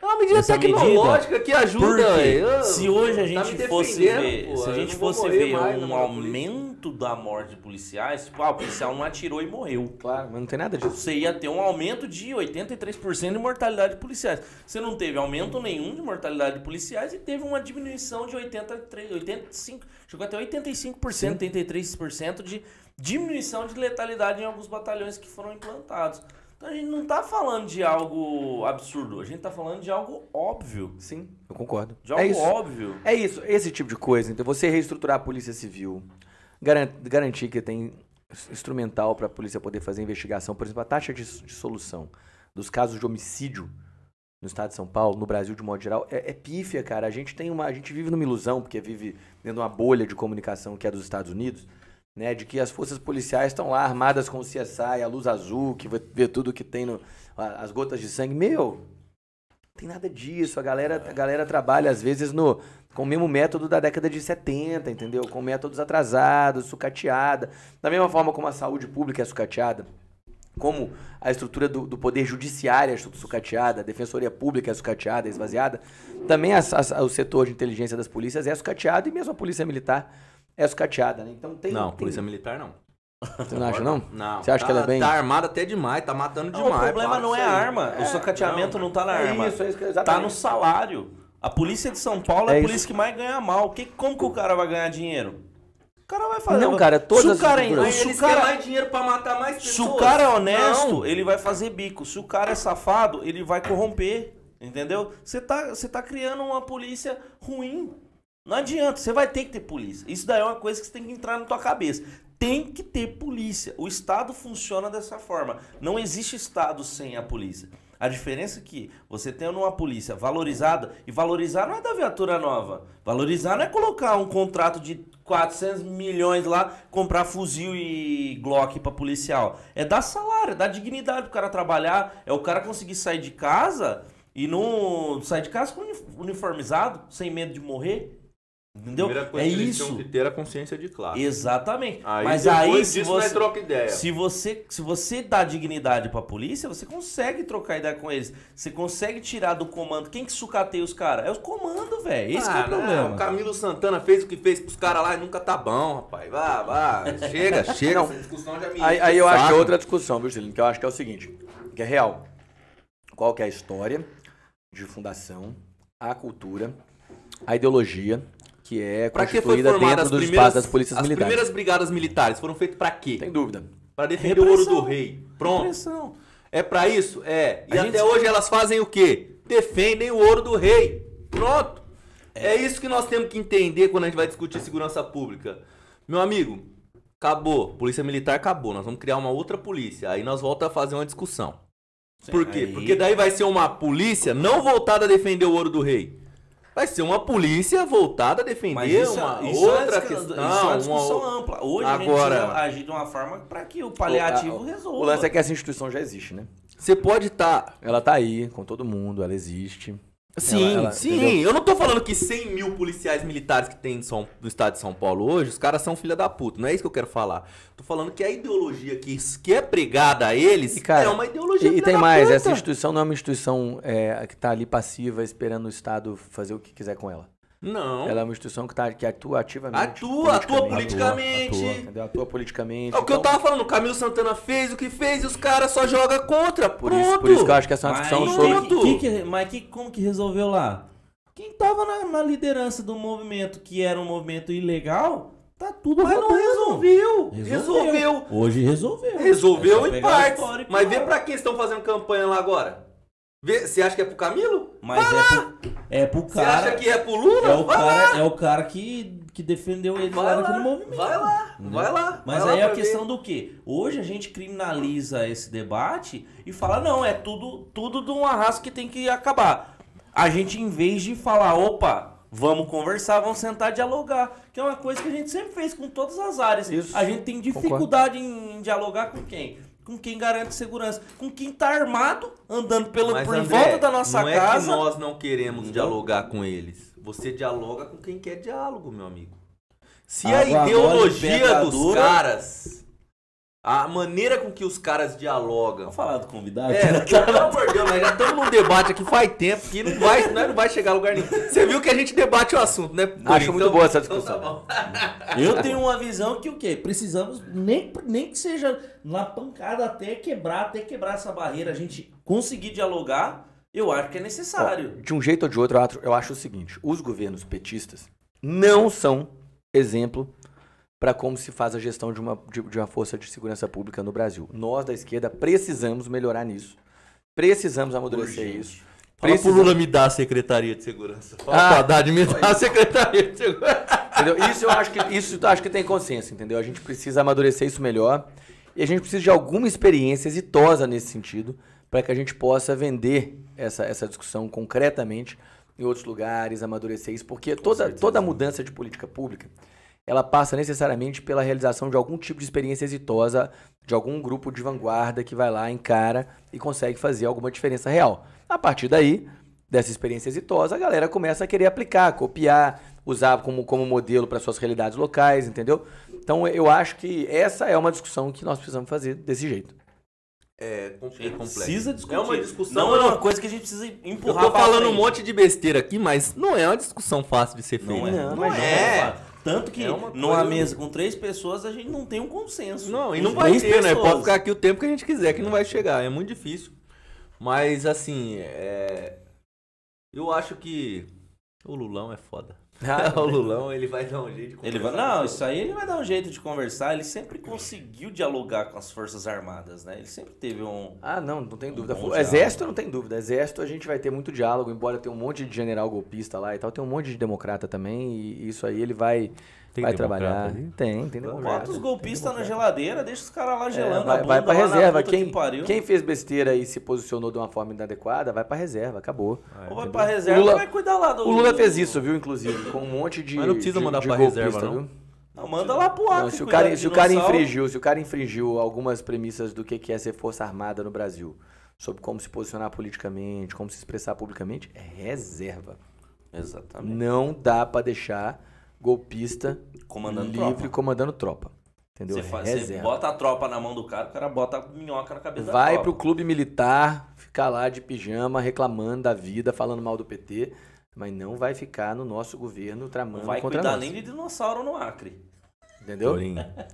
É uma medida Essa tecnológica que ajuda. Velho. se hoje a Tá gente me fosse ver, pô, se a eu gente fosse ver mais um aumento da morte de policiais, tipo, ah, o policial não atirou e morreu. Claro, mas não tem nada disso. Você ia ter um aumento de 83% de mortalidade de policiais. Você não teve aumento nenhum de mortalidade de policiais e teve uma diminuição de 83, 85, chegou até 85%, 83% de diminuição de letalidade em alguns batalhões que foram implantados. Então a gente não está falando de algo absurdo, a gente está falando de algo óbvio. Sim, eu concordo. De algo é isso. óbvio. É isso, esse tipo de coisa. Então, você reestruturar a Polícia Civil, garan- garantir que tem instrumental para a polícia poder fazer investigação, por exemplo, a taxa de, de solução dos casos de homicídio no estado de São Paulo, no Brasil de modo geral, é, é pífia, cara. A gente tem uma, a gente vive numa ilusão porque vive dentro de uma bolha de comunicação que é dos Estados Unidos, né, de que as forças policiais estão lá armadas com o CSI, a luz azul, que vê, tudo que tem no, as gotas de sangue. Meu, não tem nada disso. A galera, a galera trabalha, às vezes, no, com o mesmo método da década de 70, entendeu? Com métodos atrasados, sucateada. Da mesma forma como a saúde pública é sucateada, como a estrutura do, do poder judiciário é sucateada, a defensoria pública é sucateada, é esvaziada, também o setor de inteligência das polícias é sucateado e mesmo a polícia militar é sucateada. Né? Então tem, Não, tem- polícia militar não. Você não acha, não? Não. Você acha que ela é bem- Tá armada até demais, tá matando Não, demais. o problema para não é isso a arma. o sucateamento não, tá na É arma. isso, é isso que- tá exatamente. no salário. A polícia de São Paulo é, É a isso. polícia que mais ganha mal. Que, como que o cara vai ganhar dinheiro? O cara vai fazer. Não, cara, todas se o as cara, estruturas- se o cara, querem mais dinheiro pra matar mais pessoas. Se o cara é honesto, Não. ele vai fazer bico. Se o cara é safado, ele vai corromper. Entendeu? Você tá, você tá criando uma polícia ruim. Não adianta, você vai ter que ter polícia. Isso daí é uma coisa que você tem que entrar na tua cabeça. Tem que ter polícia. O Estado funciona dessa forma. Não existe Estado sem a polícia. A diferença é que você tendo uma polícia valorizada, e valorizar não é da viatura nova. Valorizar não é colocar um contrato de 400 milhões lá, comprar fuzil e Glock pra policial. É dar salário, dar dignidade pro cara trabalhar, é o cara conseguir sair de casa e não sair de casa uniformizado, sem medo de morrer. Entendeu? Primeira coisa É que eles isso. tinham que ter a consciência de classe. Exatamente. Aí Mas aí, se disso, nós você, troca ideia. se você, se você dá dignidade pra polícia, você consegue trocar ideia com eles. Você consegue tirar do comando. Quem que sucateia os caras? É os comandos, velho. Esse que é Ah, o não, problema. O Camilo Santana fez o que fez pros caras lá e nunca tá bom, rapaz. Vá, vá. Chega, chega. Essa discussão já me Aí, aí o eu acho é outra discussão, viu, Celino? Que eu acho que é o seguinte, que é real. Qual que é a história de fundação, a cultura, a ideologia que é Pra que foi formada as primeiras, das polícias as militares? primeiras brigadas militares? Foram feitas pra quê? Tem dúvida. Pra defender o ouro Repressão. do rei. Pronto. Repressão. É pra isso? É. E A até gente- hoje elas fazem o quê? Defendem o ouro do rei. Pronto. É. isso que nós temos que entender quando a gente vai discutir segurança pública. Meu amigo, acabou. Polícia militar acabou. Nós vamos criar uma outra polícia. Aí nós voltamos a fazer uma discussão. Por quê? Aí- Porque daí vai ser uma polícia não voltada a defender o ouro do rei. Vai ser uma polícia voltada a defender isso, uma isso é uma outra discussão- questão. Isso é uma discussão uma- ampla. Hoje Agora- a gente precisa agir de uma forma para que o paliativo O- resolva. O lance é que essa instituição já existe, né? Você pode estar Ela tá aí com todo mundo, ela existe. Sim, Ela- ela- sim. entendeu? Eu não tô falando que 100 mil policiais militares que tem em São, no estado de São Paulo hoje, os caras são filha da puta. Não é isso que eu quero falar. Tô falando que a ideologia que, que é pregada a eles E, cara, é uma ideologia E, e tem da mais, puta. essa instituição não é uma instituição é, que tá ali passiva esperando o Estado fazer o que quiser com ela. Não. Ela é uma instituição que, tá, que atua ativamente. Atua, atua politicamente. Atua, entendeu? Atua politicamente. É o que eu Então, tava falando, o Camilo Santana fez o que fez e os caras só jogam contra. Por Pronto. isso, por isso que eu acho que essa é uma Mas, discussão quem sobre... Que- que- mas que- como que resolveu lá? Quem tava na, na liderança do movimento, que era um movimento ilegal, tá tudo Mas não rodando. resolveu. Resolveu. Hoje resolveu. Resolveu É em partes. histórico Mas vê pra quem estão fazendo campanha lá agora. Você acha que é pro Camilo? Mas é pro, é pro Você acha cara. que é pro Lula? É o Vai cara, é o cara que, que defendeu ele Vai lá lá, naquele movimento. vai lá, vai lá. Mas vai aí lá a pra questão ver. do quê? Hoje a gente criminaliza esse debate e fala, não, é tudo, tudo de uma raça que tem que acabar. A gente, em vez de falar, opa, vamos conversar, vamos sentar e dialogar, que é uma coisa que a gente sempre fez com todas as áreas. Isso. A gente tem dificuldade em, em dialogar com quem? Com quem garante segurança. Com quem tá armado, andando pelo, Mas, por André, volta da nossa não casa. é que nós não queremos Não. dialogar com eles. Você dialoga com quem quer diálogo, meu amigo. Se a mole, ideologia dos dura. caras, a maneira com que os caras dialogam. Vamos falar do convidado? É, pelo amor de Deus, nós já estamos num debate aqui faz tempo que não vai, nós não vai chegar a lugar nenhum. Você viu que a gente debate o assunto, né? Acho muito boa essa então discussão. tá. Eu tenho uma visão que o quê? Precisamos, nem, nem que seja na pancada até quebrar, até quebrar essa barreira, a gente conseguir dialogar, eu acho que é necessário. De um jeito ou de outro, eu acho- eu acho o seguinte: os governos petistas não são exemplo para como se faz a gestão de uma, de, de uma força de segurança pública no Brasil. Nós da esquerda precisamos melhorar nisso. Precisamos amadurecer Urgente. isso. Fala pro Lula me dar a Secretaria de Segurança. Fala Ah, pro Haddad me dar a Secretaria de Segurança. Entendeu? Isso eu acho que isso eu acho que tem consenso, entendeu? A gente precisa amadurecer isso melhor e a gente precisa de alguma experiência exitosa nesse sentido para que a gente possa vender essa, essa discussão concretamente em outros lugares, amadurecer isso, porque toda, toda mudança de política pública ela passa necessariamente pela realização de algum tipo de experiência exitosa de algum grupo de vanguarda que vai lá, encara e consegue fazer alguma diferença real. A partir daí, dessa experiência exitosa, a galera começa a querer aplicar, copiar, usar como, como modelo para suas realidades locais, entendeu? Então eu acho que essa é uma discussão que nós precisamos fazer desse jeito. É, é complexo. Precisa discutir. É uma discussão. Não é uma coisa que a gente precisa Eu empurrar tô pra falando um frente. monte de besteira aqui, mas não é uma discussão fácil de ser feita. Não é. Não, Não, mas é. Tanto que É uma numa mesa com três pessoas a gente não tem um consenso. Não, e não vai ter, né? pessoas. Pode ficar aqui o tempo que a gente quiser, que não vai chegar. É muito difícil. Mas, assim, é... eu acho que o Lulão é foda. o Lulão, ele vai dar um jeito de Ele vai, conversar não, isso aí ele vai dar um jeito de conversar. Ele sempre conseguiu dialogar com as Forças Armadas, né? Ele sempre teve um. Ah, não, não tem dúvida. Um bom Exército não tem dúvida. Exército a gente vai ter muito diálogo, embora tenha um monte de general golpista lá e tal, tem um monte de democrata também, e isso aí ele vai, Tem vai trabalhar. ali? Tem, tem democrata. Bota os golpistas na geladeira, deixa os caras lá É, gelando vai, a vai bunda pra lá na reserva. Quem, que pariu. quem fez besteira e se posicionou de uma forma inadequada, vai pra reserva, acabou. Ou vai pra reserva O Lula- vai cuidar lá do. O Lula fez isso, viu, inclusive, com um monte de. Mas não precisa de- mandar de pra golpista, reserva, não? viu? Não, manda lá pro Não, Acre. se o cara, se o cara infringiu, se o cara infringiu algumas premissas do que que é ser força armada no Brasil, sobre como se posicionar politicamente, como se expressar publicamente, é reserva. Exatamente. Não dá pra deixar golpista Comandando livre tropa. comandando tropa. Entendeu? Você, faz, você reserva. bota a tropa na mão do cara, o cara bota a minhoca na cabeça Vai da pro tropa. clube militar, ficar lá de pijama, reclamando da vida, falando mal do PT, mas não vai ficar no nosso governo tramando Não vai contra cuidar nós. nem de dinossauro no Acre. Entendeu?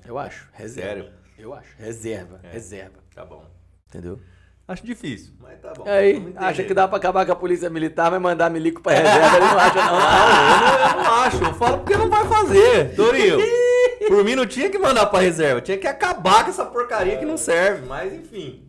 Eu acho. Reserva. Sério? Eu acho. Reserva. É. Reserva. Tá bom. Entendeu? Acho difícil, mas tá bom. Aí, acha que dá pra acabar com a polícia militar, vai mandar milico pra reserva, ele não acha não. Não, eu não, eu não acho. Eu falo porque não vai fazer. Torinho, por mim não tinha que mandar pra reserva. Tinha que acabar com essa porcaria que não serve. Mas, enfim.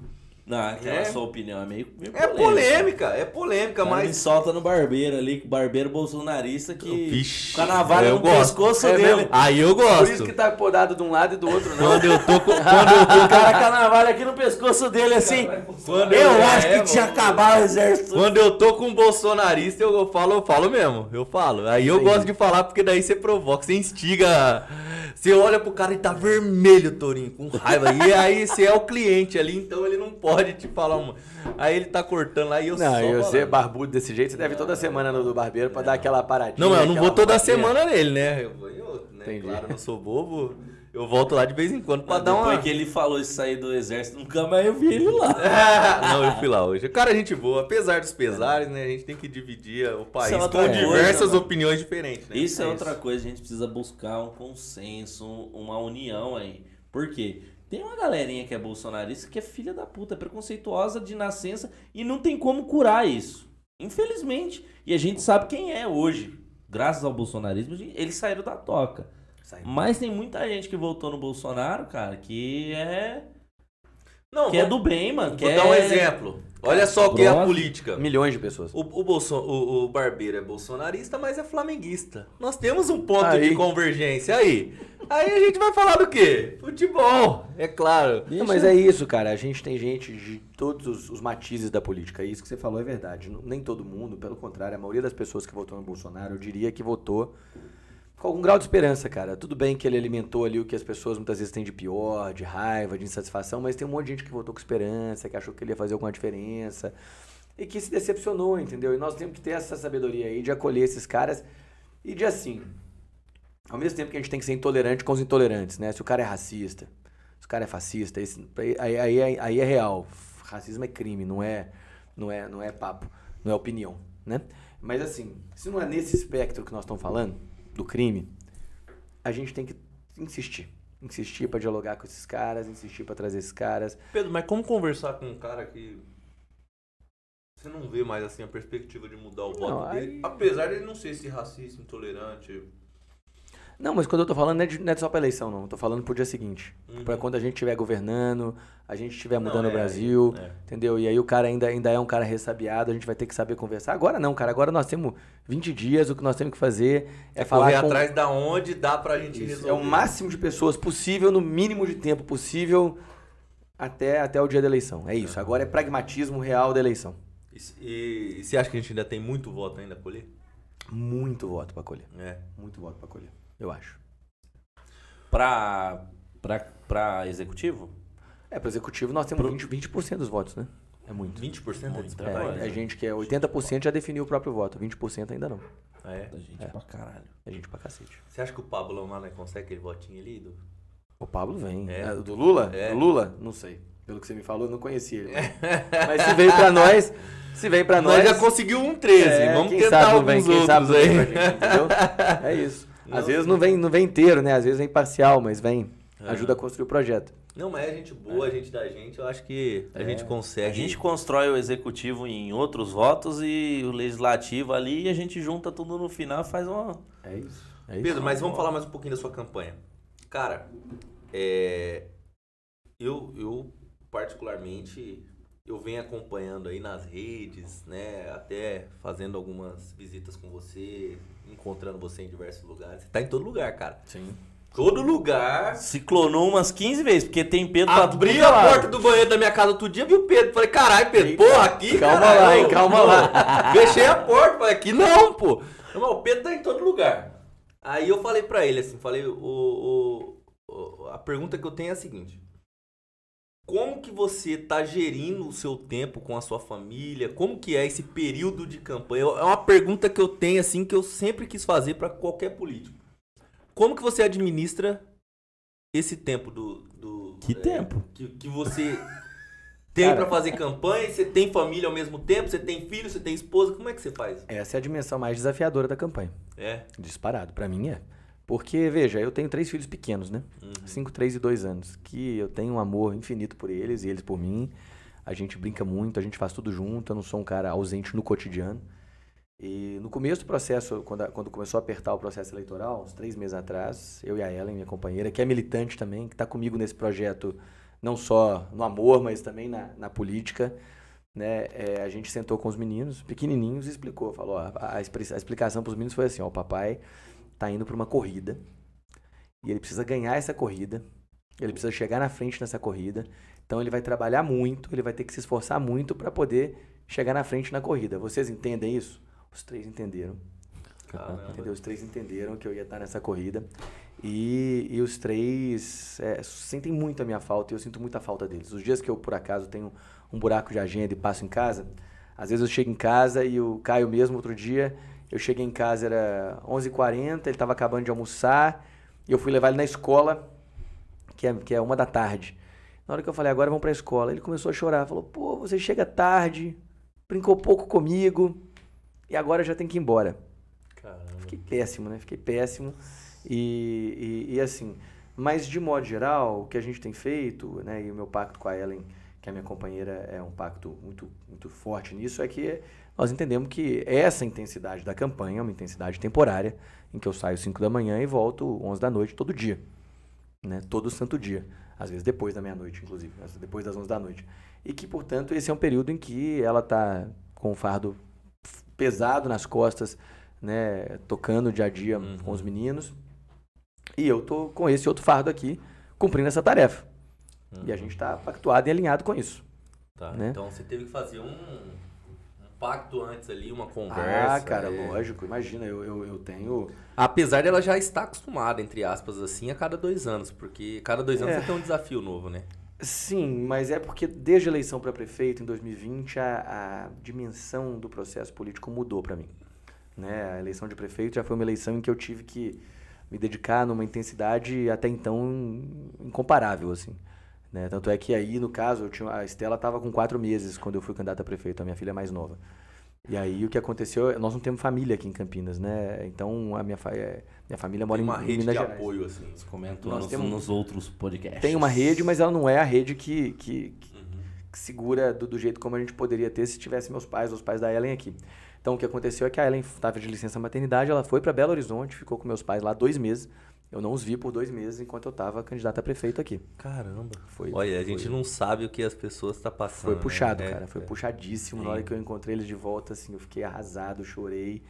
Não, aquela É. sua opinião é meio, meio É polêmica, é polêmica, cara me mas... solta no barbeiro ali, que o barbeiro bolsonarista que. Vixe, com navalha eu no gosto. pescoço É dele. mesmo? Aí eu Por gosto. isso que tá podado de um lado e do outro não. Quando eu tô com... Quando eu tô O cara com a navalha aqui no pescoço dele, assim. Quando eu eu- acho é, que tinha acabado o exército. Quando eu tô com um bolsonarista, eu falo, eu falo mesmo. Eu falo. Aí eu Entendi. gosto de falar porque daí você provoca, você instiga. Você olha pro cara e tá vermelho, Torinho, com raiva. E aí você é o cliente ali, então ele não pode te falar uma. Aí ele tá cortando lá e eu Não, só. e você barbudo desse jeito, você deve ir toda semana no do barbeiro pra dar aquela paradinha. Não, eu não vou toda paradinha. semana nele, né? Eu vou em outro, né? Entendi. Claro, eu não sou bobo. Eu volto lá de vez em quando pra Mas dar depois uma. que ele falou isso aí do exército, nunca mais eu vi ele lá. não, eu fui lá hoje. Cara, gente boa. Apesar dos pesares, né? A gente tem que dividir o país é com coisa, diversas né? opiniões diferentes, né? Isso é outra coisa, a gente precisa buscar um consenso, uma união aí. Por quê? Tem uma galerinha que é bolsonarista que é filha da puta, preconceituosa de nascença e não tem como curar isso. Infelizmente. E a gente sabe quem é hoje. Graças ao bolsonarismo, eles saíram da toca. Saiu. Mas tem muita gente que votou no Bolsonaro, cara, que é. Não, Que é vou- do bem, mano. Que Vou é... dar um exemplo. Olha só o que é a política. Milhões de pessoas. O, o, Bolso, o, o Barbeiro é bolsonarista, mas é flamenguista. Nós temos um ponto Aí. de convergência aí. Aí a gente vai falar do quê? Futebol, é claro. Não, mas é isso, cara. A gente tem gente de todos os, os matizes da política. Isso que você falou é verdade. Não- Nem todo mundo, pelo contrário, a maioria das pessoas que votou no Bolsonaro, eu diria que votou com algum grau de esperança, cara. Tudo bem que ele alimentou ali o que as pessoas muitas vezes têm de pior, de raiva, de insatisfação, mas tem um monte de gente que votou com esperança, que achou que ele ia fazer alguma diferença e que se decepcionou, entendeu? E nós temos que ter essa sabedoria aí de acolher esses caras e de assim, ao mesmo tempo que a gente tem que ser intolerante com os intolerantes, né? Se o cara é racista, se o cara é fascista, esse- aí, aí, aí, aí é real. Racismo é crime, não é, não é, não é papo, não é opinião, né? Mas assim, se não é nesse espectro que nós estamos falando, do crime, a gente tem que insistir. Insistir pra dialogar com esses caras, insistir pra trazer esses caras. Pedro, mas como conversar com um cara que você não vê mais assim a perspectiva de mudar o voto Não, aí- dele? Apesar de ele não ser esse racista, intolerante. Não, mas quando eu tô falando não é, de- não é só pra eleição, não. Eu tô falando pro dia seguinte. Uhum. Pra quando a gente estiver governando, a gente estiver Não, mudando é, o Brasil, é. entendeu? E aí o cara ainda, ainda é um cara ressabiado, a gente vai ter que saber conversar. Agora não, cara. Agora nós temos 20 dias, o que nós temos que fazer é, falar Correr com... atrás da onde dá pra gente Isso, resolver. É o máximo de pessoas possível, no mínimo de tempo possível, até, até o dia da eleição. É isso. Agora é pragmatismo real da eleição. E, e, e você acha que a gente ainda tem muito voto ainda a colher? Muito voto pra colher. É. Muito voto pra colher. Eu acho. Pra, pra, pra executivo? É, pro executivo nós temos 20%, 20 dos votos, né? É muito. 20% Muito de trabalho. trabalho. É, a gente que é 80% já definiu o próprio voto, 20% ainda não. É. Da gente É. pra caralho. A gente pra cacete. Você acha que o Pablo lá né, consegue aquele votinho ali? Do... O Pablo vem. É. É, do Lula? É. Do Lula? Não sei. Pelo que você me falou, eu não conhecia ele. Mas se veio pra nós, se veio pra Nós nós... já conseguiu um 13, é, vamos quem tentar vem, alguns quem sabe outros vem aí. gente, entendeu? É isso. Às Não, vezes não. vem, não vem inteiro, né? Às vezes vem parcial, mas vem. Aham. Ajuda a construir o projeto. Não, mas é gente boa, gente da gente, eu acho que a gente A consegue. gente constrói o executivo em outros votos e o legislativo ali e a gente junta tudo no final e faz uma. É isso. É isso. Pedro, mas vamos falar mais um pouquinho da sua campanha. Cara, é, eu, eu particularmente eu venho acompanhando aí nas redes, né? Até fazendo algumas visitas com você, encontrando você em diversos lugares. Você tá em todo lugar, cara. Sim. Todo lugar. Se clonou umas 15 vezes, porque tem Pedro Abri é a lado. porta do banheiro da minha casa outro dia, vi o Pedro. Falei, caralho, Pedro, porra, aqui, Calma caralho, lá, hein, calma lá. Fechei a porta, falei, aqui não, pô. Não, o Pedro tá em todo lugar. Aí eu falei pra ele assim, falei, o, o- o- a pergunta que eu tenho é a seguinte. Como que você tá gerindo o seu tempo com a sua família? Como que é esse período de campanha? É uma pergunta que eu tenho assim que eu sempre quis fazer pra qualquer político. Como que você administra esse tempo do, do Que é, tempo? que, que você tem pra fazer campanha? Você tem família ao mesmo tempo? Você tem filho? Você tem esposa? Como é que você faz? Essa é a dimensão mais desafiadora da campanha. É. Disparado. Pra mim é. Porque, veja, eu tenho três filhos pequenos, né? Uhum. Cinco, três e dois anos. Que eu tenho um amor infinito por eles e eles por mim. A gente brinca muito, a gente faz tudo junto. Eu não sou um cara ausente no cotidiano. E no começo do processo, quando, a- quando começou a apertar o processo eleitoral, uns três meses atrás, eu e a Ellen, minha companheira, que é militante também, que está comigo nesse projeto, não só no amor, mas também na, na política, né? É, a gente sentou com os meninos, pequenininhos, e explicou. Falou, ó, a, a a explicação para os meninos foi assim, ó, o papai tá indo para uma corrida e ele precisa ganhar essa corrida, ele precisa chegar na frente nessa corrida, então ele vai trabalhar muito, ele vai ter que se esforçar muito para poder chegar na frente na corrida. Vocês entendem isso? Os três entenderam. Entendeu? Os três entenderam que eu ia estar nessa corrida. E, e os três é, sentem muito a minha falta e eu sinto muita falta deles. Os dias que eu, por acaso, tenho um buraco de agenda e passo em casa, às vezes eu chego em casa e o Caio mesmo, outro dia, eu cheguei em casa, era 11h40, ele estava acabando de almoçar, e eu fui levar ele na escola, que é, que é uma da tarde. Na hora que eu falei, agora vamos pra escola, ele começou a chorar, falou, pô, você chega tarde, brincou pouco comigo, e agora já tem que ir embora. Caramba. Fiquei péssimo, né? Fiquei péssimo. E, e, e assim, mas de modo geral, o que a gente tem feito, né? E o meu pacto com a Ellen, que é minha companheira, é um pacto muito, muito forte nisso, é que nós entendemos que essa intensidade da campanha é uma intensidade temporária, em que eu saio 5 da manhã e volto 11 da noite todo dia. Né? Todo santo dia. Às vezes depois da meia-noite, inclusive. Depois das 11 da noite. E que, portanto, esse é um período em que ela está com o fardo pesado nas costas, né, tocando dia a dia Uhum. com os meninos. E eu tô com esse outro fardo aqui, cumprindo essa tarefa. E a gente está pactuado e alinhado com isso. Tá, né? Então você teve que fazer um pacto antes ali, uma conversa. ah, cara, é. lógico. Imagina, eu, eu, eu tenho... Apesar dela já estar acostumada, entre aspas, assim, a cada dois anos. Porque cada dois anos É. você tem um desafio novo, né? Sim, mas é porque desde a eleição para prefeito em 2020 a, a dimensão do processo político mudou para mim. Né? A eleição de prefeito já foi uma eleição em que eu tive que me dedicar numa intensidade até então incomparável, assim. Né? Tanto é que aí, no caso, eu tinha, a Estela estava com quatro meses quando eu fui candidata a prefeito, a minha filha mais nova. E aí o que aconteceu, nós não temos família aqui em Campinas, né? Então a minha, fa- é, minha família mora Tem em, uma em rede Minas de Gerais. apoio, assim. Você comentou Nós nos, temos- nos outros podcasts. Tem uma rede, mas ela não é a rede que, que, que- Uhum. que segura do, do jeito como a gente poderia ter se tivesse meus pais, os pais da Ellen aqui. Então o que aconteceu é que a Ellen estava de licença maternidade, ela foi para Belo Horizonte, ficou com meus pais lá dois meses. Eu não os vi por dois meses enquanto eu estava candidata a prefeito aqui. Caramba. Foi, Olha, a foi- gente não sabe o que as pessoas estão passando. Foi puxado, né? Cara. Foi é. puxadíssimo. Na Sim. hora que eu encontrei eles de volta, assim, eu fiquei arrasado, chorei.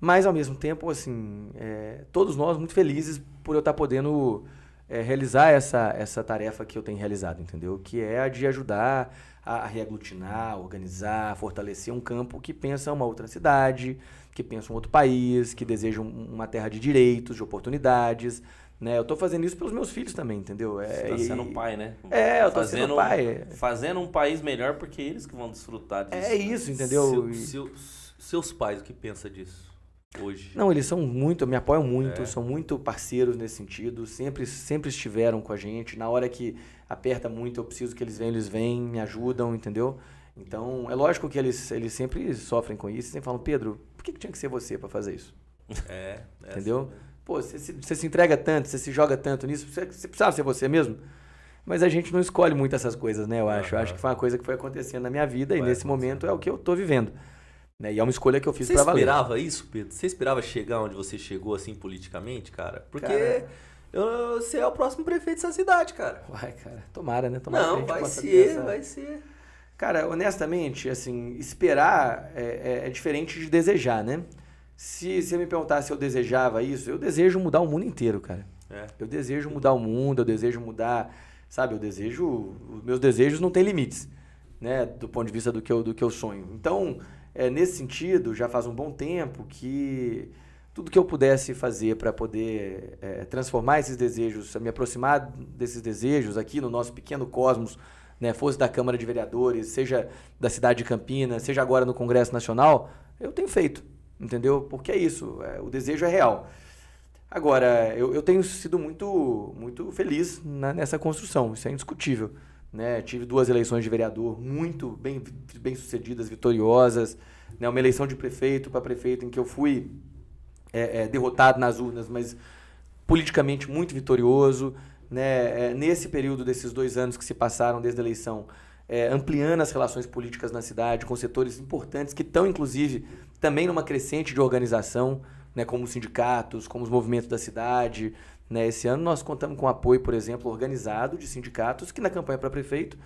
Mas, ao mesmo tempo, assim, é, todos nós muito felizes por eu estar podendo é, realizar essa, essa tarefa que eu tenho realizado, entendeu? Que é a de ajudar a, a reaglutinar, organizar, fortalecer um campo que pensa uma outra cidade, que pensa um outro país, que deseja um- uma terra de direitos, de oportunidades. Né? Eu estou fazendo isso pelos meus filhos também, entendeu? É, Você tá sendo pai, né? É, eu tô sendo pai. Fazendo um país melhor porque eles que vão desfrutar disso. É isso, entendeu? Seu- E- seu- seus pais, o que pensa disso hoje? Não, eles são muito, me apoiam muito, É. são muito parceiros nesse sentido, sempre, sempre estiveram com a gente. Na hora que aperta muito, eu preciso que eles venham, eles vêm, me ajudam, entendeu? Então, é lógico que eles, eles sempre sofrem com isso, sempre falam, Pedro, por que, que tinha que ser você para fazer isso? É, é Entendeu? assim, pô, você se, você se entrega tanto, você se joga tanto nisso, você, você precisava ser você mesmo? Mas a gente não escolhe muito essas coisas, né? Eu acho. Eu acho que foi uma coisa que foi acontecendo na minha vida e Vai nesse momento é o que eu tô vivendo. Né? E é uma escolha que eu fiz Você pra valer. esperava isso, Pedro? Você esperava chegar onde você chegou, assim, politicamente, cara? Porque Cara. eu- você é o próximo prefeito dessa cidade, cara. Vai, cara. Tomara, né? Tomara Não, vai ser, vai ser. Cara, honestamente, assim, esperar é, é- é diferente de desejar, né? Se você me perguntar se eu desejava isso, eu desejo mudar o mundo inteiro, cara. É. Eu desejo mudar o mundo, eu desejo mudar, sabe? Eu desejo, os meus desejos não têm limites, né? Do ponto de vista do que eu, do que eu sonho. Então, é, nesse sentido, já faz um bom tempo que tudo que eu pudesse fazer para poder é, transformar esses desejos, me aproximar desses desejos aqui no nosso pequeno cosmos, né? Fosse da Câmara de Vereadores, seja da cidade de Campinas, seja agora no Congresso Nacional, eu tenho feito, entendeu? Porque é isso, é, o desejo é real. Agora, eu, eu tenho sido muito, muito feliz na- nessa construção, isso é indiscutível. Né? Tive duas eleições de vereador muito bem, bem sucedidas, vitoriosas. Né? Uma eleição de prefeito para prefeito em que eu fui é, é, derrotado nas urnas, mas politicamente muito vitorioso. Né? É, nesse período desses dois anos que se passaram desde a eleição, é, ampliando as relações políticas na cidade com setores importantes que estão, inclusive, também numa crescente de organização, né? como os sindicatos, como os movimentos da cidade. Né? Esse ano nós contamos com apoio, por exemplo, organizado de sindicatos que na campanha para prefeito,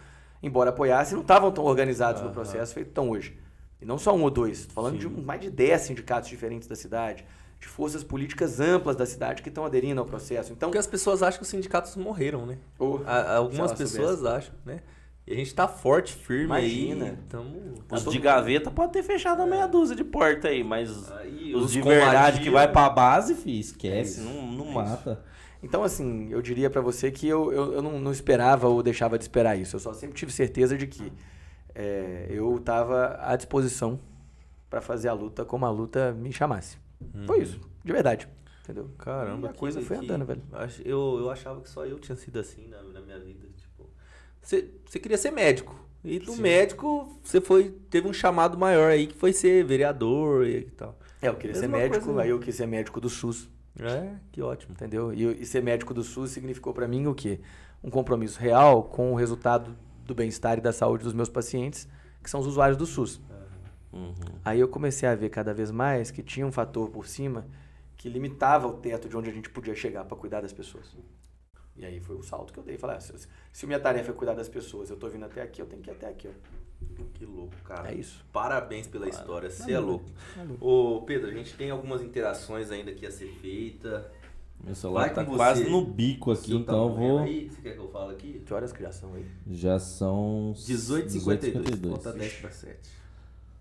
embora apoiassem, não estavam tão organizados no processo feito tão hoje. E não só um ou dois, estou falando de um- mais de 10 sindicatos diferentes da cidade, de forças políticas amplas da cidade que estão aderindo ao processo. Então, Porque as pessoas acham que os sindicatos morreram, né? ô, A- algumas pessoas acham, né? E a gente tá forte, firme Imagina. aí. Tamo... Os de gaveta pode ter fechado a meia dúzia de porta aí, mas Aí, os, os de combatiam. verdade que vai pra base, fi, esquece, É isso, não, não é mata. Então, assim, eu diria pra você que eu, eu, eu não, não esperava ou deixava de esperar isso. Eu só sempre tive certeza de que é, eu estava à disposição para fazer a luta como a luta me chamasse. Foi isso, de verdade. Entendeu? Caramba, E a coisa foi andando, velho. Eu, eu achava que só eu tinha sido assim na, na minha vida. Tipo, você, queria ser médico. E do Sim. médico, você foi teve um chamado maior aí, que foi ser vereador e, tal. É, eu queria ser Mesma médico, coisa, né? aí eu quis ser médico do SUS, É, que ótimo. entendeu? E, e ser médico do SUS significou para mim o quê? Um compromisso real com o resultado do bem-estar e da saúde dos meus pacientes, que são os usuários do SUS. Uhum. Aí eu comecei a ver cada vez mais que tinha um fator por cima que limitava o teto de onde a gente podia chegar para cuidar das pessoas. E aí foi o salto que eu dei. Falei, ah, se, se minha tarefa é cuidar das pessoas, eu tô vindo até aqui, eu tenho que ir até aqui. Ó. Que louco, cara. É isso. Parabéns pela história, você é Valeu. louco. Ô, Pedro, a gente tem algumas interações ainda que ia ser feita. Meu celular Vai tá quase você. no bico aqui, Seu então eu tamanho vou. Aí, você quer que eu fale aqui? Que horas que já são aí? Já são 18h52, falta 10 para 7.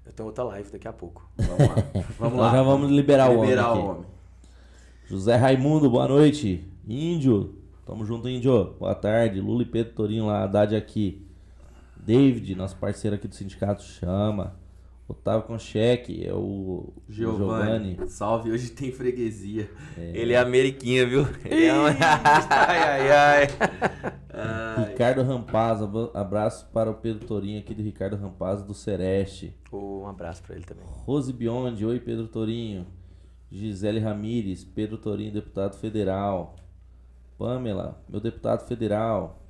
Eu tenho outra live daqui a pouco. Vamos lá. Vamos lá. já vamos liberar, Liberar o o homem. homem. aqui. José Raimundo, boa noite. Índio, tamo junto, Índio. Boa tarde. Lula e Pedro Torinho lá, Haddad aqui. David, nosso parceiro aqui do sindicato, chama. Otávio Concheque, é o Giovanni. Giovanni. Salve, hoje tem freguesia. Ele é ameriquinha, viu? Ele é uma... ai, ai, ai. Ai. Ricardo Rampaz, abra- abraço para o Pedro Torinho aqui do Ricardo Rampaz do Sereste. Ô, um abraço pra ele também. Rose Biondi, oi Pedro Torinho. Gisele Ramires, Pedro Torinho, deputado federal. Pamela, meu deputado federal.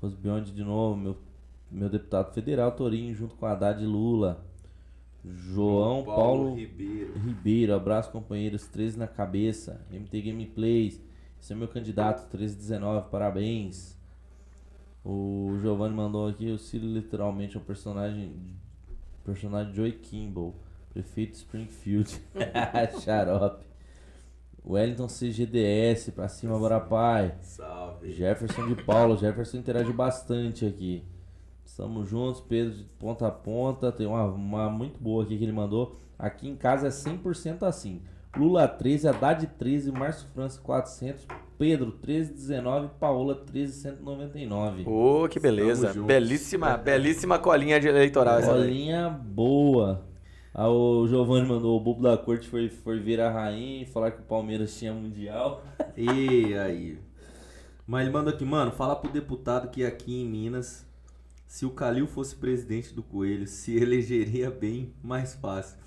Rose Biondi de novo, meu, meu deputado federal Torinho, junto com Haddad e Lula. João Paulo, Ribeiro. Ribeiro, abraço companheiros, 13 na cabeça. MT Gameplays, esse é meu candidato, 1319, parabéns. O Giovanni mandou aqui, o Ciro literalmente é um personagem, personagem Joey Kimball, prefeito Springfield, xarope. Wellington CGDS, pra cima, bora pai. Salve. Jefferson de Paulo, Jefferson interage bastante aqui. Estamos juntos, Pedro de ponta a ponta. Tem uma, uma muito boa aqui que ele mandou. Aqui em casa é 100% assim. Lula 13, Haddad 13, Márcio França 400, Pedro 1319, Paola 13199. Ô, que beleza. Tamo. Belíssima, belíssima colinha de eleitoral. Bolinha boa. Aí o Giovanni mandou o bobo da corte foi, foi ver a rainha e falar que o Palmeiras tinha mundial. E aí? Mas ele mandou aqui, mano, fala pro deputado que aqui em Minas, se o Calil fosse presidente do Coelho, se elegeria bem mais fácil.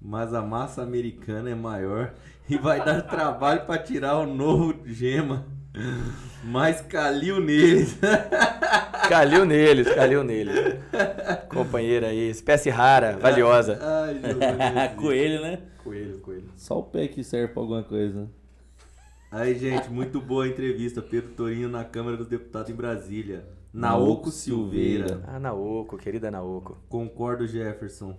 mas a massa americana é maior e vai dar trabalho pra tirar o novo gema. Mas caliu neles. Calil neles, calil neles. Companheira aí, espécie rara, valiosa. Ai. Coelho, né? Coelho, coelho. Só o pé que serve pra alguma coisa. Aí, gente, muito boa a entrevista. Pedro Torinho na Câmara dos Deputados em Brasília. Naoco Silveira. Ah, Naoco, querida Naoco. Concordo, Jefferson.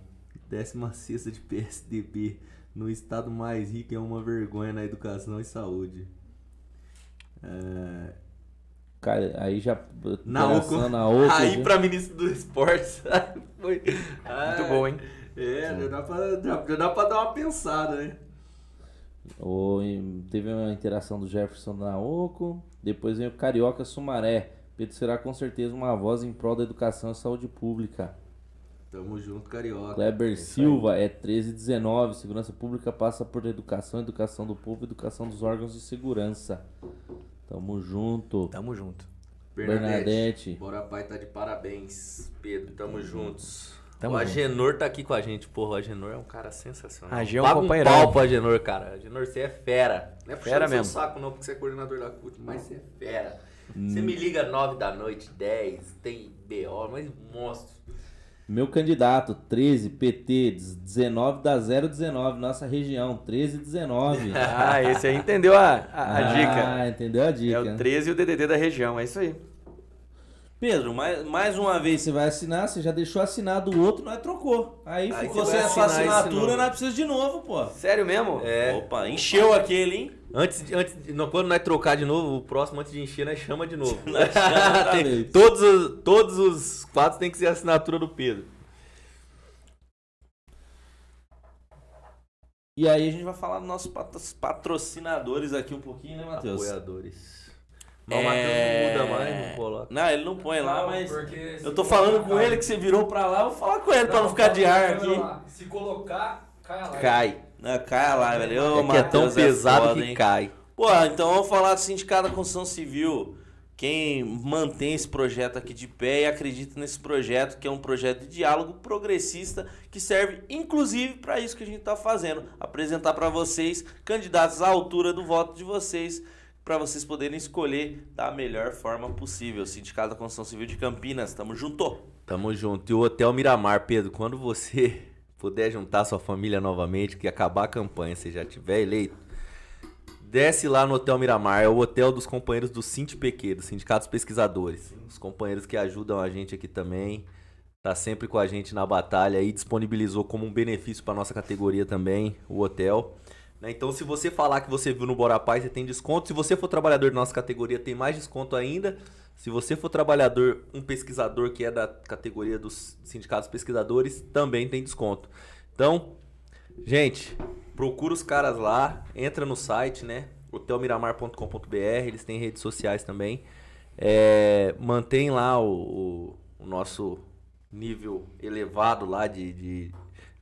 Décima sexta de PSDB. No estado mais rico é uma vergonha na educação e saúde. É, Cara, aí já. Operação Naoco, Aí já- pra ministro do esportes. Foi. Muito bom, hein? É, já dá, pra, já, já dá pra dar uma pensada, né? O- teve uma interação do Jefferson Naoco. Depois vem o Carioca Sumaré. Pedro será com certeza uma voz em prol da educação e saúde pública. Tamo junto, carioca. Kleber Silva é 1319. Segurança pública passa por educação, educação do povo, educação dos órgãos de segurança. Tamo junto. Tamo junto. Bernadette. Bora pai tá de parabéns. Pedro, tamo juntos. Tamo o junto. Agenor tá aqui com a gente. Porra, o Agenor é um cara sensacional. Agenor é um Paga companheirão. pau pro Agenor, cara. Agenor, você é fera. Não é Fera seu mesmo. saco não, porque você é coordenador da CUT, mas você é fera. Hum. Você me liga 9 da noite, 10, tem BO, mas monstro. Meu candidato, 13, PT, 19 da 019, nossa região, 1319. Ah, esse aí entendeu a, a, a dica. Ah, entendeu a dica. É o 13 e o DDD da região, é isso aí. Pedro, mais, mais uma vez Você vai assinar, você já deixou assinado o outro, nós trocou. Aí, Aí ficou você sem a sua assinatura, nós precisamos de novo, pô. Sério mesmo? É. Opa, encheu aquele, hein? Antes, de- antes não, quando nós trocar de novo, o próximo, antes de encher, nós chama de novo. outra Tem- todos, os, todos os quadros tem que ser a assinatura do Pedro. E aí a gente vai falar dos nossos patro- patrocinadores aqui um pouquinho, né, Matheus? Apoiadores. Mas o É... Matheus não muda mais, não coloca. Não, ele não põe lá, mas eu tô falando com ele que você virou pra lá, eu vou falar com ele pra não ficar de ar aqui. Se colocar, cai a live. Cai. Não, cai a live ali. Ô, é que é tão Matheus, pesado foda, que hein? cai. Pô, então vamos falar do Sindicato da Construção Civil. Quem mantém esse projeto aqui de pé e acredita nesse projeto, que é um projeto de diálogo progressista, que serve inclusive para isso que a gente está fazendo. Apresentar para vocês candidatos à altura do voto de vocês, para vocês poderem escolher da melhor forma possível. Sindicato da Construção Civil de Campinas, tamo junto! Tamo junto. E o Hotel Miramar, Pedro, quando você puder juntar sua família novamente, que acabar a campanha, você já tiver eleito, desce lá no Hotel Miramar. É o hotel dos companheiros do SINTPQ, dos Sindicatos Pesquisadores. Os companheiros que ajudam a gente aqui também. Tá sempre com a gente na batalha e disponibilizou como um benefício para nossa categoria também o hotel. Né? Então, se você falar que você viu no Bora Paz, você tem desconto. Se você for trabalhador da nossa categoria, tem mais desconto ainda. Se você for trabalhador, um pesquisador que é da categoria dos sindicatos pesquisadores, também tem desconto. Então, gente, procura os caras lá, entra no site, né? hotelmiramar.com.br, eles têm redes sociais também. É, mantém lá o, o- o nosso nível elevado lá de, de,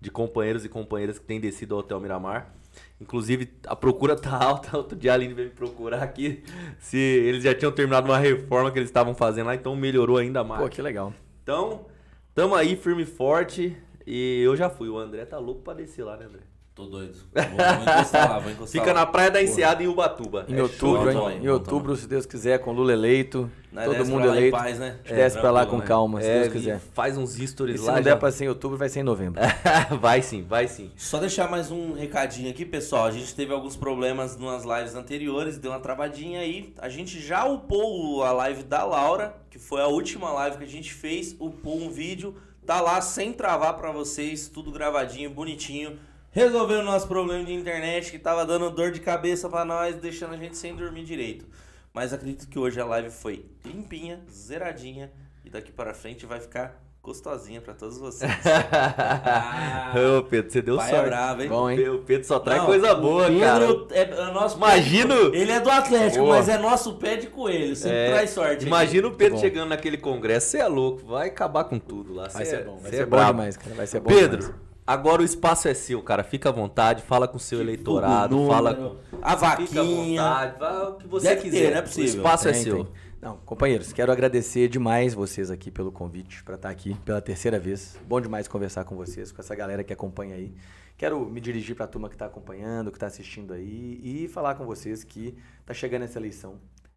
de companheiros e companheiras que têm descido ao Hotel Miramar. Inclusive, a procura tá alta. Outro dia a Aline veio me procurar aqui se eles já tinham terminado uma reforma que eles estavam fazendo lá, então melhorou ainda mais. Pô, que legal. Então, tamo aí firme e forte. E eu já fui. O André tá louco pra descer lá, né, André? Tô doido. Vou, vou encostar lá, vou encostar Fica lá. na Praia da Enseada em Ubatuba. Em É outubro, show, Em outubro, se Deus quiser, com Lula eleito. Nós todo mundo em eleito. paz, né? Desce pra lá com né? calma, se É, Deus e quiser. Faz uns E stories se lá. não já- der pra ser em outubro, vai ser em novembro. vai sim, vai sim. Só deixar mais um recadinho aqui, pessoal. A gente teve alguns problemas nas lives anteriores, deu uma travadinha aí. A gente já upou a live da Laura, que foi a última live que a gente fez, upou um vídeo, tá lá sem travar pra vocês, tudo gravadinho, bonitinho. Resolveu o nosso problema de internet que tava dando dor de cabeça pra nós, deixando a gente sem dormir direito. Mas acredito que hoje a live foi limpinha, zeradinha e daqui para frente vai ficar gostosinha pra todos vocês. Ah, Ô, Pedro, você deu pai é sorte. bravo, hein? Bom, hein? O Pedro só traz Não, coisa boa, Pedro cara. É, é nosso Imagina- pé Ele é do Atlético, Boa. mas é nosso pé de coelho. Sempre É, traz sorte. Imagina o Pedro chegando naquele congresso, você é louco, vai acabar com tudo lá. Vai cê ser é- bom, vai cê ser é bom brabo. demais, cara. Vai ser bom Pedro, demais. Agora o espaço é seu, cara. Fica à vontade, fala com o seu eleitorado, Número, fala com. A Fica à vaquinha. vontade, vai o que você Deve ter, quiser. não é possível. O espaço é Tem, seu. tem. Não, companheiros, quero agradecer demais vocês aqui pelo convite para estar aqui pela terceira vez. Bom demais conversar com vocês, com essa galera que acompanha aí. Quero me dirigir para a turma que está acompanhando, que está assistindo aí e falar com vocês que está chegando essa eleição.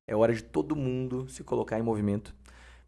É hora de todo mundo se colocar em movimento.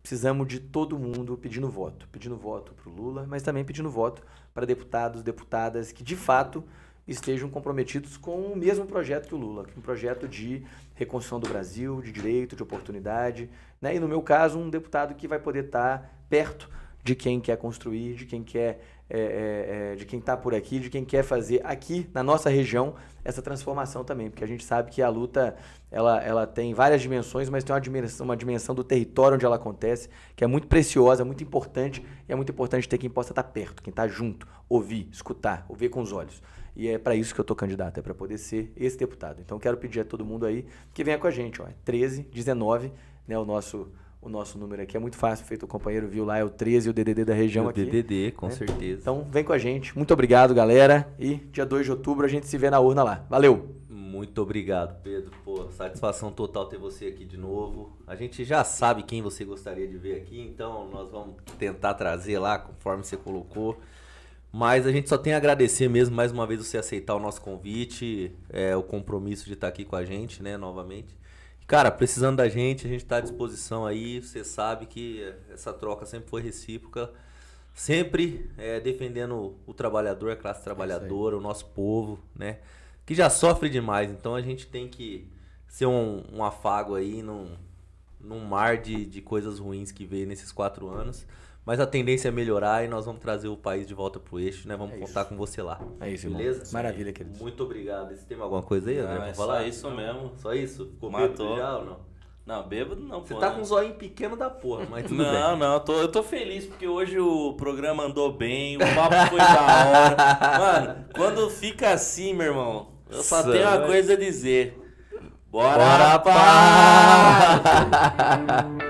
Precisamos de todo mundo pedindo voto. Pedindo voto para o Lula, mas também pedindo voto para deputados, deputadas que de fato estejam comprometidos com o mesmo projeto que o Lula, um projeto de reconstrução do Brasil, de direito, de oportunidade, né? E no meu caso, um deputado que vai poder estar perto de quem quer construir, de quem quer é, é, é, de quem está por aqui, de quem quer fazer aqui na nossa região essa transformação também, porque a gente sabe que a luta ela, ela tem várias dimensões, mas tem uma dimensão, uma dimensão do território onde ela acontece que é muito preciosa, muito importante e é muito importante ter quem possa estar perto, quem está junto, ouvir, escutar, ouvir com os olhos. E é para isso que eu estou candidato, é para poder ser esse deputado. Então quero pedir a todo mundo aí que venha com a gente, ó, 13, 19, né, o nosso o nosso número aqui é muito fácil, feito o companheiro viu lá, é o 13 e o DDD da região o aqui. DDD, com né? certeza. Então vem com a gente. Muito obrigado, galera. E dia 2 de outubro a gente se vê na urna lá. Valeu! Muito obrigado, Pedro. Pô, satisfação total ter você aqui de novo. A gente já sabe quem você gostaria de ver aqui, então nós vamos tentar trazer lá conforme você colocou. Mas a gente só tem a agradecer mesmo mais uma vez você aceitar o nosso convite, é, o compromisso de estar aqui com a gente, né, novamente. Cara, precisando da gente, a gente está à disposição aí. Você sabe que essa troca sempre foi recíproca. Sempre é, defendendo o trabalhador, a classe trabalhadora, o nosso povo, né? Que já sofre demais. Então a gente tem que ser um, um afago aí num, num mar de, de coisas ruins que veio nesses quatro anos. Mas a tendência é melhorar e nós vamos trazer o país de volta pro eixo, né? Vamos É contar isso. com você lá. É isso, Beleza? irmão. Maravilha, queridos. Muito obrigado. Você tem alguma coisa aí, André? Não, é falar? só isso mesmo. Só isso? Ficou Matou. bêbado já ou não? Não, bêbado não, Você pô, tá né? com um zoinho pequeno da porra, mas tudo Não, bem. não, eu tô, eu tô feliz porque hoje o programa andou bem, o papo foi da hora. Mano, quando fica assim, meu irmão, eu só tenho uma coisa a dizer. Bora, Bora, pá!